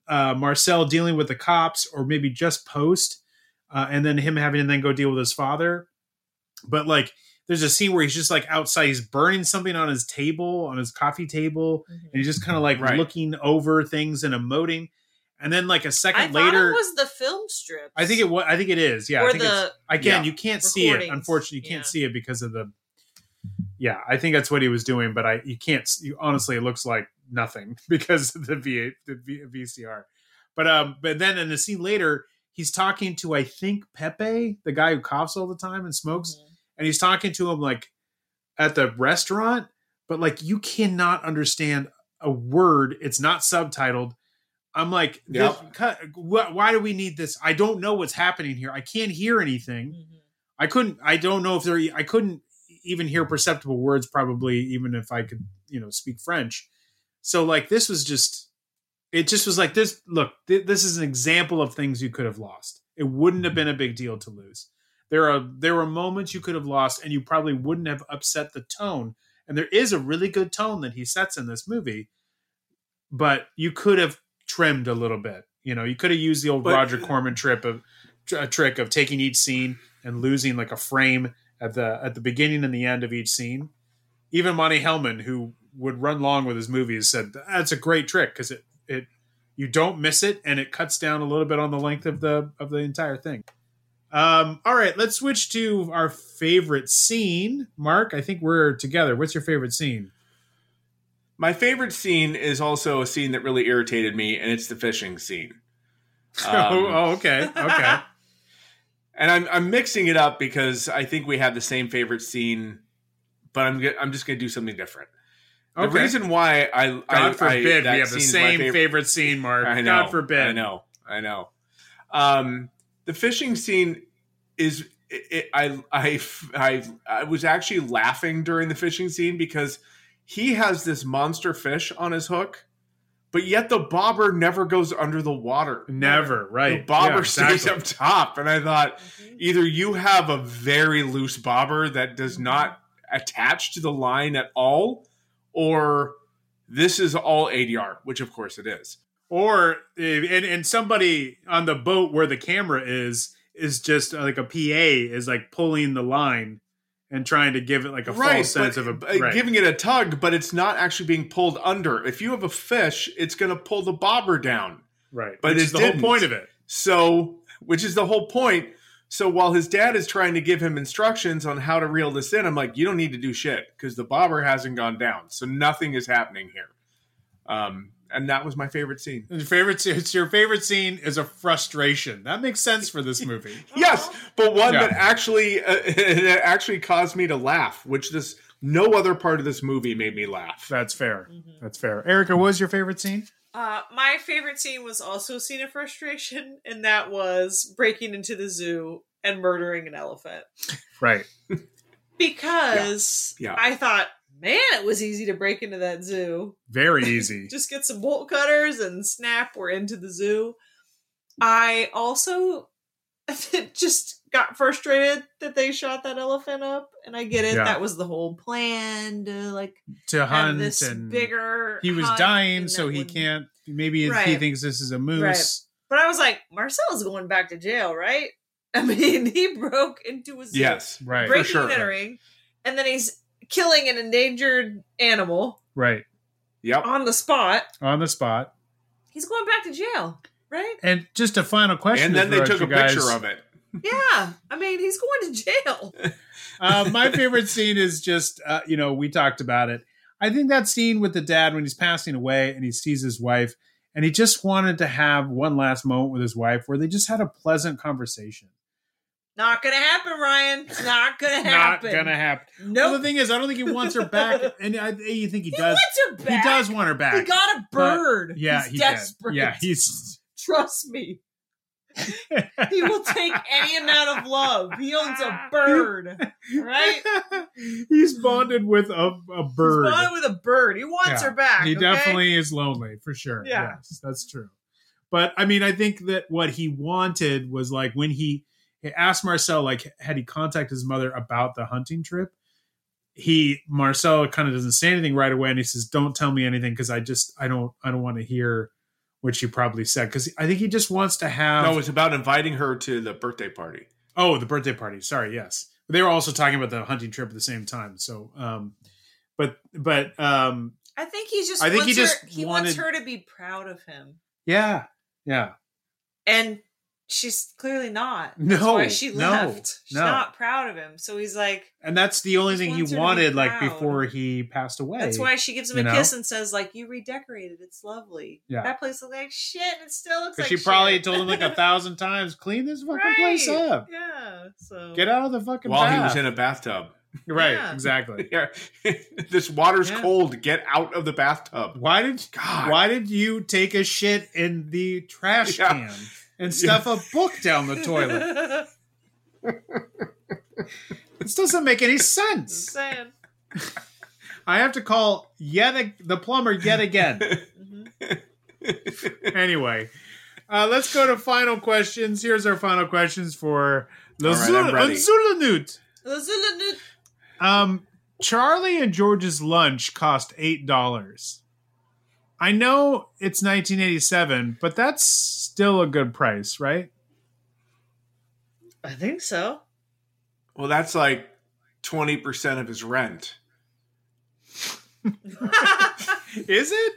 uh marcel dealing with the cops or maybe just post uh, and then him having to then go deal with his father but like there's a scene where he's just like outside he's burning something on his table on his coffee table and he's just kind of like Right. looking over things and emoting and then like a second thought later it was the film strip. I think it was. I think it is. Yeah. I or think it's, again, yeah, you can't see it. Unfortunately, you can't Yeah. see it because of the. Yeah, I think that's what he was doing, but I you can't. You, honestly, it looks like nothing because of the V the v, VCR. But um, but then in the scene later, he's talking to I think Pepe, the guy who coughs all the time and smokes, Mm-hmm. and he's talking to him like at the restaurant, but like you cannot understand a word. It's not subtitled. I'm like, Yep. why do we need this? I don't know what's happening here. I can't hear anything. Mhm. I couldn't. I don't know if there. I couldn't even hear perceptible words. Probably even if I could, you know, speak French. So like this was just. It just was like this. Look, th- this is an example of things you could have lost. It wouldn't have been a big deal to lose. There are there were moments you could have lost, and you probably wouldn't have upset the tone. And there is a really good tone that he sets in this movie, but you could have trimmed a little bit. You know, you could have used the old But- Roger Corman trip of a trick of taking each scene and losing like a frame at the at the beginning and the end of each scene. Even Monte Hellman, who would run long with his movies, said that's a great trick because it it you don't miss it and it cuts down a little bit on the length of the of the entire thing. Um, all right, let's switch to our favorite scene. Mark, I think we're together. What's your favorite scene? My favorite scene is also a scene that really irritated me, and it's the fishing scene. Um, oh, oh, okay, okay. And I'm I'm mixing it up because I think we have the same favorite scene, but I'm I'm just going to do something different. The reason why I God I, forbid I, we have the scene is my same favorite- favorite scene, Mark. I know. God forbid. I know. I know. Um, the fishing scene is. It, it, I, I I I was actually laughing during the fishing scene because he has this monster fish on his hook, but yet the bobber never goes under the water. Never, right? The bobber Yeah, stays up top, and I thought Mm-hmm. either you have a very loose bobber that does not attach to the line at all, or this is all ADR, which of course it is. Or and and somebody on the boat where the camera is is just like a PA is like pulling the line and trying to give it like a false sense of a right. giving it a tug, but it's not actually being pulled under. If you have a fish, it's going to pull the bobber down. right. but it is the didn't. whole point of it. So, which is the whole point. So while his dad is trying to give him instructions on how to reel this in, I'm like, you don't need to do shit because the bobber hasn't gone down, so nothing is happening here. Um, and that was my favorite scene. Your favorite scene- it's your favorite scene is a frustration. That makes sense for this movie. Yes, but one Yeah. that actually uh, that actually caused me to laugh, which this no other part of this movie made me laugh. That's fair. That's fair. Erica, what was your favorite scene? Uh, my favorite scene was also a scene of frustration, and that was breaking into the zoo and murdering an elephant. Right. Because Yeah. Yeah. I thought, man, it was easy to break into that zoo. Very easy. Just get some bolt cutters and snap, we're into the zoo. I also just got frustrated that they shot that elephant up, and I get it. Yeah. That was the whole plan to like to hunt this and bigger. he was dying, so he can't. Maybe he thinks this is a moose. But I was like, Marcel's going back to jail, right? I mean, he broke into a zoo, Yes, Right. Breaking sure. and entering, and then he's killing an endangered animal Right. Yep. on the spot. On the spot. He's going back to jail, right? And just a final question. And to then they throw at took you a guys. picture of it. Yeah, I mean, he's going to jail. Uh, my favorite scene is just, uh, you know, we talked about it. I think that scene with the dad when he's passing away and he sees his wife and he just wanted to have one last moment with his wife where they just had a pleasant conversation. Not gonna happen, Ryan. It's not gonna happen. Not gonna happen. No, Well, the thing is, I don't think he wants her back, and I, you think he he does. wants her back. He does want her back. He got a bird. yeah, he's he desperate. did. Yeah, he's Trust me. he will take any amount of love. He owns a bird, right? he's bonded with a, a bird. He's bonded with a bird. He wants Yeah, her back. He okay? definitely is lonely for sure. Yeah. Yes, that's true. But I mean, I think that what he wanted was like when he, he asked Marcel, like, had he contacted his mother about the hunting trip? He Marcel kind of doesn't say anything right away, and he says, "Don't tell me anything because I just I don't I don't want to hear what she probably said because I think he just wants to have No, it's about inviting her to the birthday party. Oh, the birthday party. Sorry, yes. They were also talking about the hunting trip at the same time. So, um, but but um, I think he just. I think he wants just her, he wants wanted- her to be proud of him, yeah, yeah. and she's clearly not. That's No, why she no, left. She's no. not proud of him. So he's like. And that's the only thing he wants be wanted, like before he passed away. That's why she gives him a know? kiss and says, "Like you redecorated. It's lovely. Yeah. That place looks like shit. and It still looks like Because she probably told him like a thousand times, "Clean this fucking right. place up. Yeah. So Get out of the fucking While he was in a bathtub. right, Yeah. exactly. Yeah. this water's Yeah. cold. Get out of the bathtub. Why did God. Why did you take a shit in the trash Yeah. can and stuff a book down the toilet? This doesn't make any sense. I have to call yet ag- the plumber yet again. Mhm. anyway, uh, let's go to final questions. Here's our final questions for All right, I'm ready. Zulanut. Zulanut. Um, Charlie and George's lunch cost eight dollars. I know it's 1987, but that's still a good price, right? I think so. Well, that's like 20% of his rent. Is it?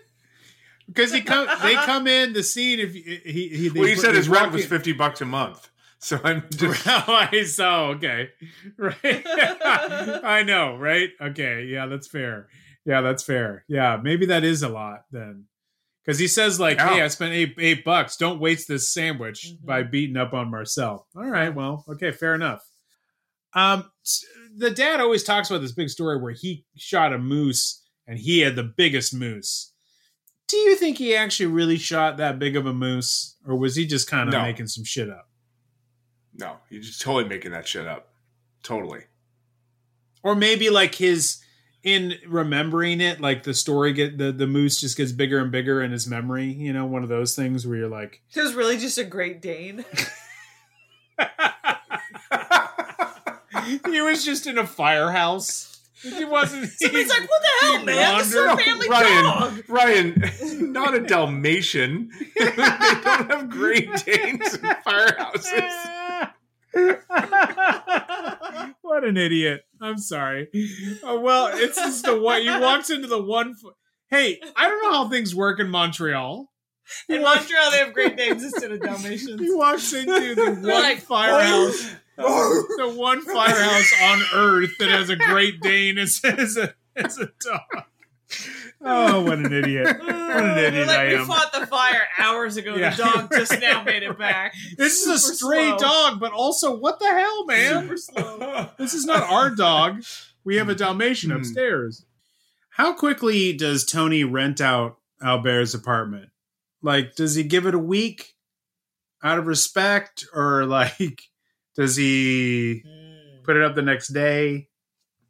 Because he come, they come in the scene. If he, he, he Well, you said his rent was 50 bucks a month. So I'm just. oh, I saw. Okay, right. I know, right? Okay, yeah, that's fair. Yeah, that's fair. Yeah, maybe that is a lot then, because he says like, Yeah. "Hey, I spent eight eight bucks. Don't waste this sandwich Mhm. by beating up on Marcel." All right, well, okay, fair enough. Um, the dad always talks about this big story where he shot a moose and he had the biggest moose. Do you think he actually really shot that big of a moose, or was he just kind of No. making some shit up? No, you're just totally making that shit up. Totally. or maybe like his in remembering it like the story get the the moose just gets bigger and bigger in his memory you know one of those things where you're like It was really just a Great Dane. he was just in a firehouse he wasn't Somebody's like, "What the hell, man? This is our wandered- family Ryan, dog." Ryan, not a Dalmatian. they don't have Great Danes in firehouses. what an idiot i'm sorry oh, well it's just the one You walked into the one f- hey i don't know how things work in montreal In Montreal, they have Great Danes instead of Dalmatians. He walks into the one like, firehouse, uh, the one firehouse on Earth that has a Great Dane as, as, a, as a dog. Oh, what an idiot! What an idiot like, I we fought the fire hours ago. Yeah. The dog just now made it back. This is a stray slow. dog, but also, what the hell, man? Super slow. This is not our dog. We have a Dalmatian Hmm. upstairs. How quickly does Tony rent out Albert's apartment? Like, does he give it a week out of respect, or like, does he Mm. put it up the next day?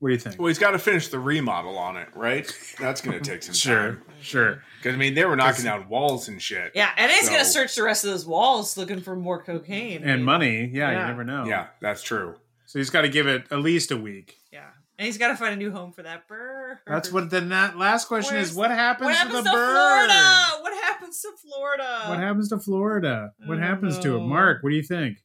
What do you think? Well, he's got to finish the remodel on it, right? That's going to take some Sure, time. sure. Sure. Because I mean, they were knocking down walls and shit. Yeah, and he's gonna search the rest of those walls looking for more cocaine I And mean, money, yeah, Yeah. you never know. Yeah, that's true. So he's got to give it at least a week. Yeah, and he's got to find a new home for that bird. That's what the na- last question is. What happens, What happens to to the bird? Florida? What happens to Florida? What happens to Florida? What I don't happens to it? Mm. Mark, what do you think?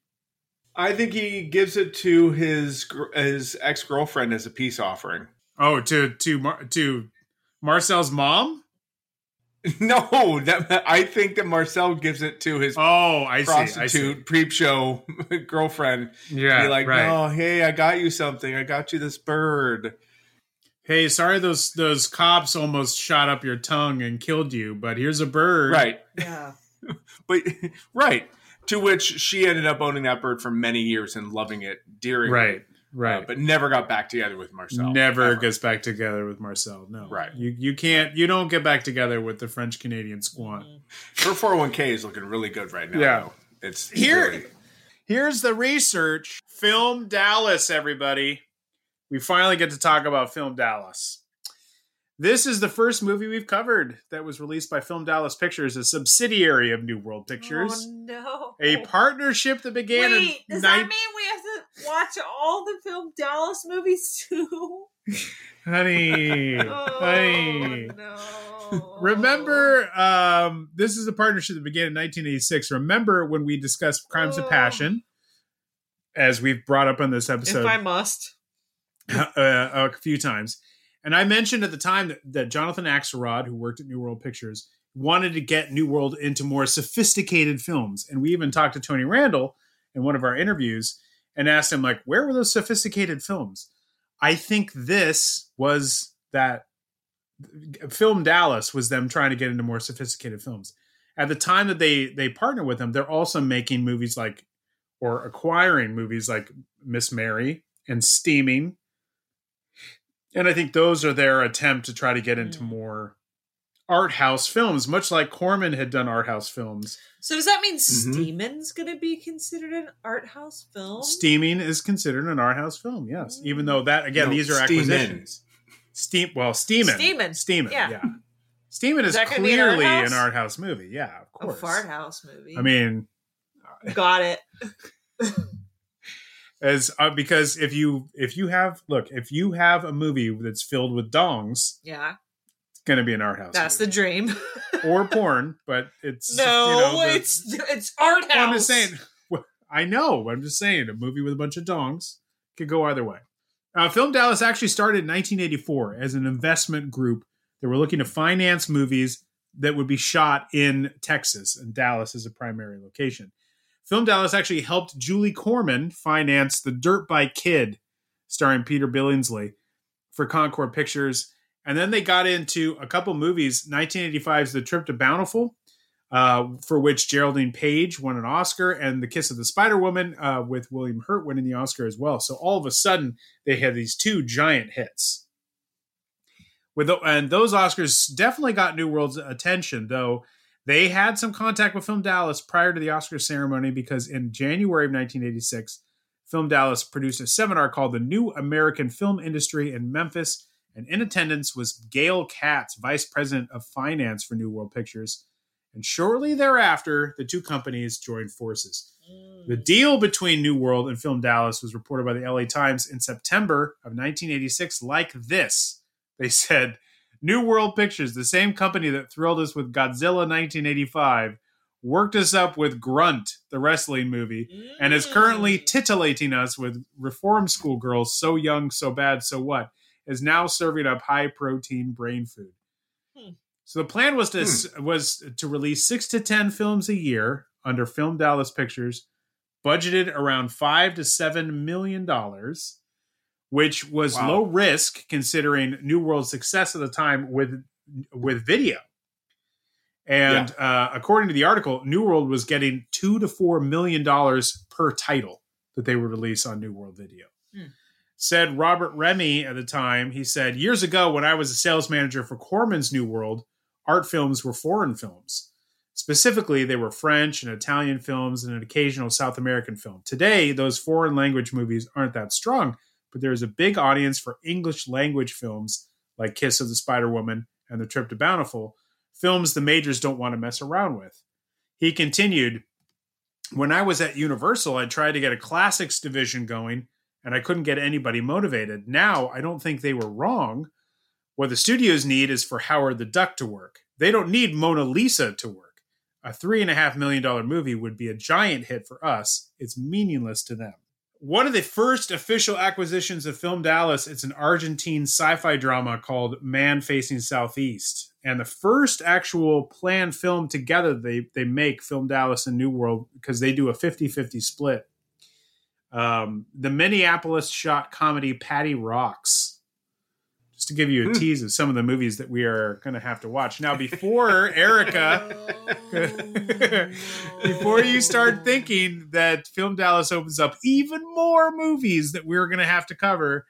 I think he gives it to his his ex girlfriend as a peace offering. Oh, to to Mar- to Marcel's mom? No, that I think that Marcel gives it to his Oh, I see. I see. prostitute peep show girlfriend. Yeah, Be like, right. oh, hey, I got you something. I got you this bird. Hey, sorry those those cops almost shot up your tongue and killed you, but here's a bird. Right. Yeah. But right. To which she ended up owning that bird for many years and loving it dearly. Right. uh, Right. but never got back together with Marcel. Never Ever. gets back together with Marcel. No. Right. You you can't you don't get back together with the French Canadian squad. Her 401k is looking really good right now. Yeah. though. It's Here- really- Here's the research. Film Dallas, everybody. We finally get to talk about Film Dallas. This is the first movie we've covered that was released by Film Dallas Pictures, a subsidiary of New World Pictures. Oh no. A partnership that began Wait, in does nine- that mean we have to watch all the film Dallas movies too? honey, Oh, honey. no. Remember, um, this is a partnership that began in 1986. Remember when we discussed Crimes of Oh. Passion, as we've brought up on this episode? if I must. uh, a few times, and I mentioned at the time that, that Jonathan Axelrod, who worked at New World Pictures, wanted to get New World into more sophisticated films, and we even talked to Tony Randall in one of our interviews and asked him like, where were those sophisticated films? I think this was that film Dallas was them trying to get into more sophisticated films. At the time that they they partner with them, they're also making movies like or acquiring movies like Miss Mary and Steaming. And I think those are their attempt to try to get into Mm. more art house films, much like Corman had done art house films. So does that mean Mm-hmm. Steeman's going to be considered an art house film? Steaming is considered an art house film, yes. Even though that again, No, these are Steamin'. acquisitions. Steam well, Steamin'. Steamin'. Steamin', Yeah. yeah. Steamin' Is is, that an art clearly an art house movie. Yeah, of course. a fart house movie. I mean, got it. as uh, because if you if you have look if you have a movie that's filled with dongs, Yeah, it's going to be an art house. that's the dream. or porn, but it's no, you know, the- it's it's art house. I'm just saying. I know. I'm just saying. A movie with a bunch of dongs could go either way. Uh, Film Dallas actually started in 1984 as an investment group that were looking to finance movies that would be shot in Texas, and Dallas is a primary location. Film Dallas actually helped Julie Corman finance The Dirt Bike Kid, starring Peter Billingsley, for Concorde Pictures. And then they got into a couple movies. 1985's The Trip to Bountiful, uh, for which Geraldine Page won an Oscar, and The Kiss of the Spider Woman uh, with William Hurt winning the Oscar as well. So all of a sudden, they had these two giant hits. With the, and those Oscars definitely got New World's attention, though they had some contact with Film Dallas prior to the Oscar ceremony because in January of 1986, Film Dallas produced a seminar called The New American Film Industry in Memphis, and in attendance was Gail Katz, Vice President of Finance for New World Pictures. And shortly thereafter, the two companies joined forces. The mm. deal between New World and Film Dallas was reported by the LA Times in September of 1986 like this. They said, New World Pictures, the same company that thrilled us with Godzilla 1985, worked us up with Grunt, the wrestling movie, and is currently titillating us with Reform School Girls, So Young, So Bad, So What, is now serving up high protein brain food. Hmm. So the plan was to was to release six to ten films a year under Film Dallas Pictures, budgeted around five to seven million dollars, which was Wow. low risk considering New World's success at the time with with video. And uh, according to the article, New World was getting two to four million dollars per title that they would release on New World Video. Hmm. Said Robert Rehme at the time, he said, Years ago, when I was a sales manager for Corman's New World, art films were foreign films. Specifically, they were French and Italian films and an occasional South American film. Today, those foreign language movies aren't that strong, but there is a big audience for English language films like Kiss of the Spider Woman and The Trip to Bountiful, films the majors don't want to mess around with. He continued, When I was at Universal, I tried to get a classics division going, and I couldn't get anybody motivated. Now, I don't think they were wrong. What the studios need is for Howard the Duck to work. They don't need Mona Lisa to work. A three and a half million dollar movie would be a giant hit for us. It's meaningless to them. One of the first official acquisitions of Film Dallas, it's an Argentine sci-fi drama called Man Facing Southeast. and the first actual planned film together they they make Film Dallas and New World because they do a 50-50 split. Um, the Minneapolis shot comedy Patti Rocks. Just to give you a hmm. tease of some of the movies that we are going to have to watch. Now, before Erica, oh, before you start thinking that Film Dallas opens up even more movies that we're going to have to cover,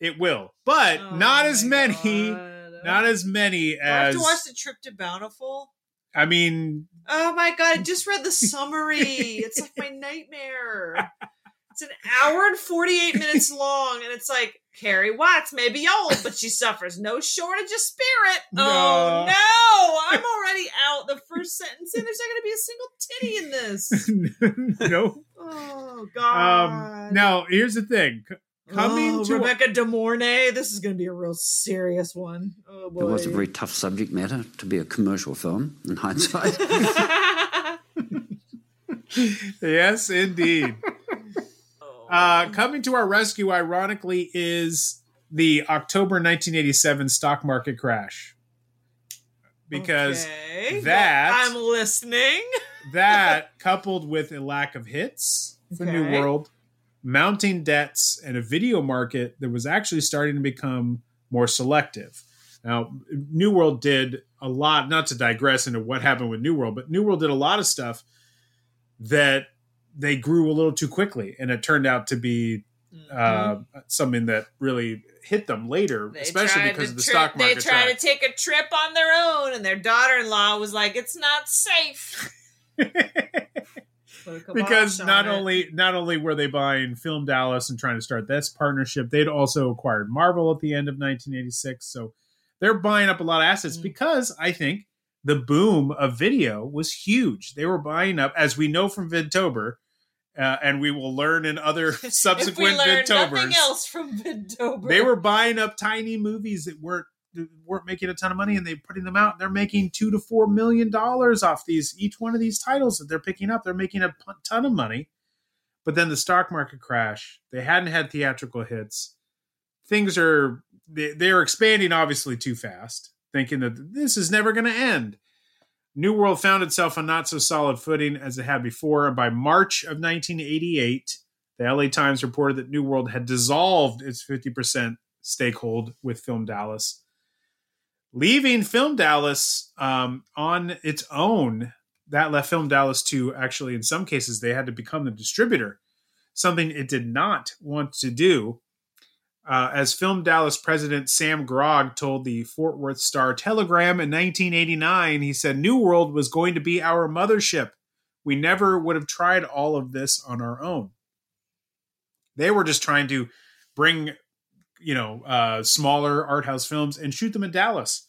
it will, but Oh not as many, God. not as many I have as. to watch the trip to Bountiful. I mean, Oh my god! I just read the summary. it's like my nightmare. It's an hour and forty-eight minutes long, and it's like Carrie Watts may be old, but she suffers no shortage of spirit. Oh No. no! I'm already out. The first sentence, and there's not going to be a single titty in this. no. Oh god! Um, now here's the thing. Coming oh, to Rebecca De Mornay. This is going to be a real serious one. Oh boy! It was a very tough subject matter to be a commercial film in hindsight. yes, indeed. Uh, coming to our rescue, ironically, is the October 1987 stock market crash. Because Okay, that- I'm listening. that, coupled with a lack of hits for New World, mounting debts, and a video market that was actually starting to become more selective. Now, New World did a lot, not to digress into what happened with New World, but New World did a lot of stuff that they grew a little too quickly. And it turned out to be uh, something that really hit them later, Mm-hmm. They especially because of the tri- stock market. They tried to take a trip on their own, and their daughter-in-law was like, "It's not safe." Put a kibosh because on not it. only not only were they buying Film Dallas and trying to start this partnership, they'd also acquired Marvel at the end of 1986. So they're buying up a lot of assets Mm. because I think the boom of video was huge. They were buying up, as we know from Vidtober, uh, and we will learn in other if subsequent nothing Vidtobers. else from Vidtober, They were buying up tiny movies that weren't weren't making a ton of money, and they're putting them out. They're making two to four million dollars off these each one of these titles that they're picking up. They're making a ton of money. But then the stock market crash. They hadn't had theatrical hits. Things are they, they're expanding obviously too fast, thinking that this is never going to end. New World found itself on not so solid footing as it had before, by March of 1988, the LA Times reported that New World had dissolved its 50% stakehold with Film Dallas, leaving Film Dallas um, on its own. That left Film Dallas to actually, in some cases, they had to become the distributor, something it did not want to do. Uh, as Film Dallas president Sam Grogg told the Fort Worth Star Telegram in 1989, he said, New World was going to be our mothership. We never would have tried all of this on our own. They were just trying to bring, you know, uh, smaller art house films and shoot them in Dallas.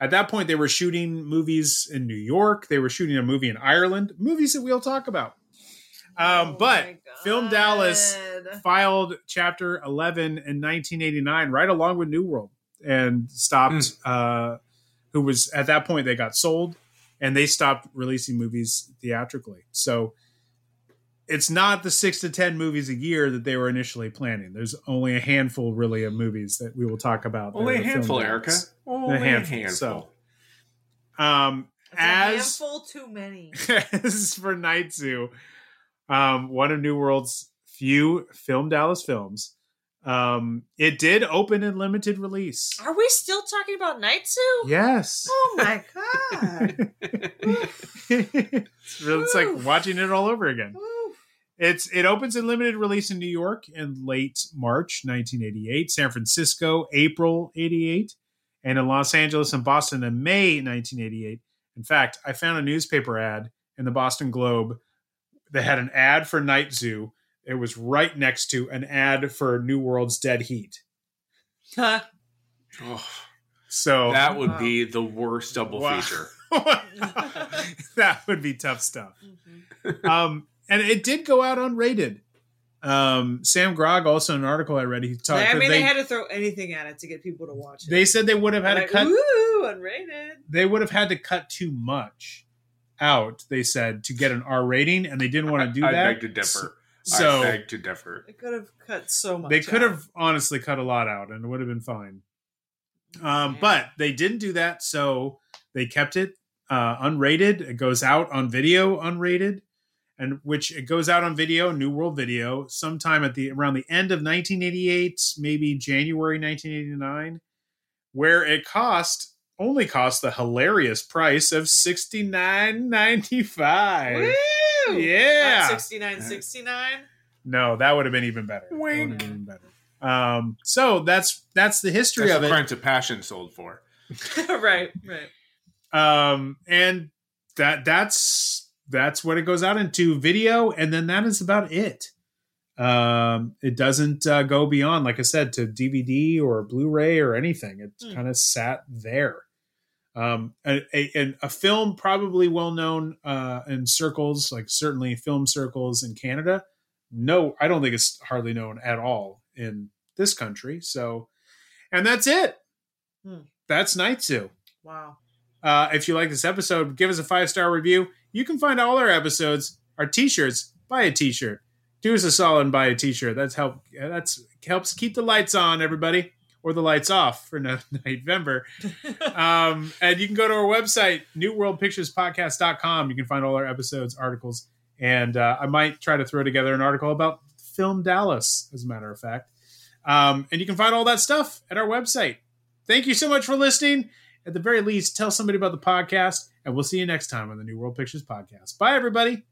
At that point, they were shooting movies in New York. They were shooting a movie in Ireland, movies that we'll talk about. Um, Oh but Film Dallas filed Chapter 11 in 1989, right along with New World, and stopped. Uh, who was at that point they got sold, and they stopped releasing movies theatrically. So it's not the six to ten movies a year that they were initially planning. There's only a handful, really, of movies that we will talk about. that Only a handful, Dallas. Erica. Only a handful. So, um, It's a as handful too many. as for Night Zoo, um, one of New World's few Film Dallas films, um, it did open in limited release. Are we still talking about Night Zoo? Yes. Oh my god! it's, really- it's like watching it all over again. Oof. It's it opens in limited release in New York in late March 1988, San Francisco April 88, and in Los Angeles and Boston in May 1988. In fact, I found a newspaper ad in the Boston Globe that had an ad for Night Zoo. It was right next to an ad for New World's Dead Heat. Huh. Oh, So that would be the worst double Wow. feature. that would be tough stuff. Mm-hmm. Um, and it did go out unrated. Um, Sam Grogg, also in an article I read, he talked. I mean, they, they, had to throw anything at it to get people to watch it. they said they would have had like, to cut. Ooh, unrated. They would have had to cut too much out. They said to get an R rating, and they didn't want to do I that. beg to differ. So I beg to differ. They could have cut so much. they could out. have honestly cut a lot out, and it would have been fine. Um, but they didn't do that, so they kept it uh, unrated. It goes out on video unrated, and which it goes out on video, New World Video, sometime at the around the end of 1988, maybe January 1989, where it cost only cost the hilarious price of sixty nine ninety five. Woo! Yeah. Sixty nine, sixty nine. No, that would have been even better. That would have been even better. Um, so that's that's the history That's of what it. Crimes of Passion sold for. right, right. um and that that's that's what it goes out into video and then that is about it um it doesn't uh, go beyond like i said to dvd or blu-ray or anything it Hmm. kind of sat there um a, a, and a film probably well known uh in circles like certainly film circles in canada no i don't think it's hardly known at all in this country so and that's it Hmm. that's night zoo Wow. uh, if you like this episode, give us a five star review. You can find all our episodes, our t-shirts. Buy a t-shirt. Do us a solid and buy a t-shirt. That's help. That's helps keep the lights on, everybody, or the lights off for no- November. um, and you can go to our website, newworldpicturespodcast.com. You can find all our episodes, articles, and uh, I might try to throw together an article about Film Dallas, as a matter of fact. Um, and you can find all that stuff at our website. Thank you so much for listening at the very least, tell somebody about the podcast, and we'll see you next time on the New World Pictures Podcast. Bye, everybody.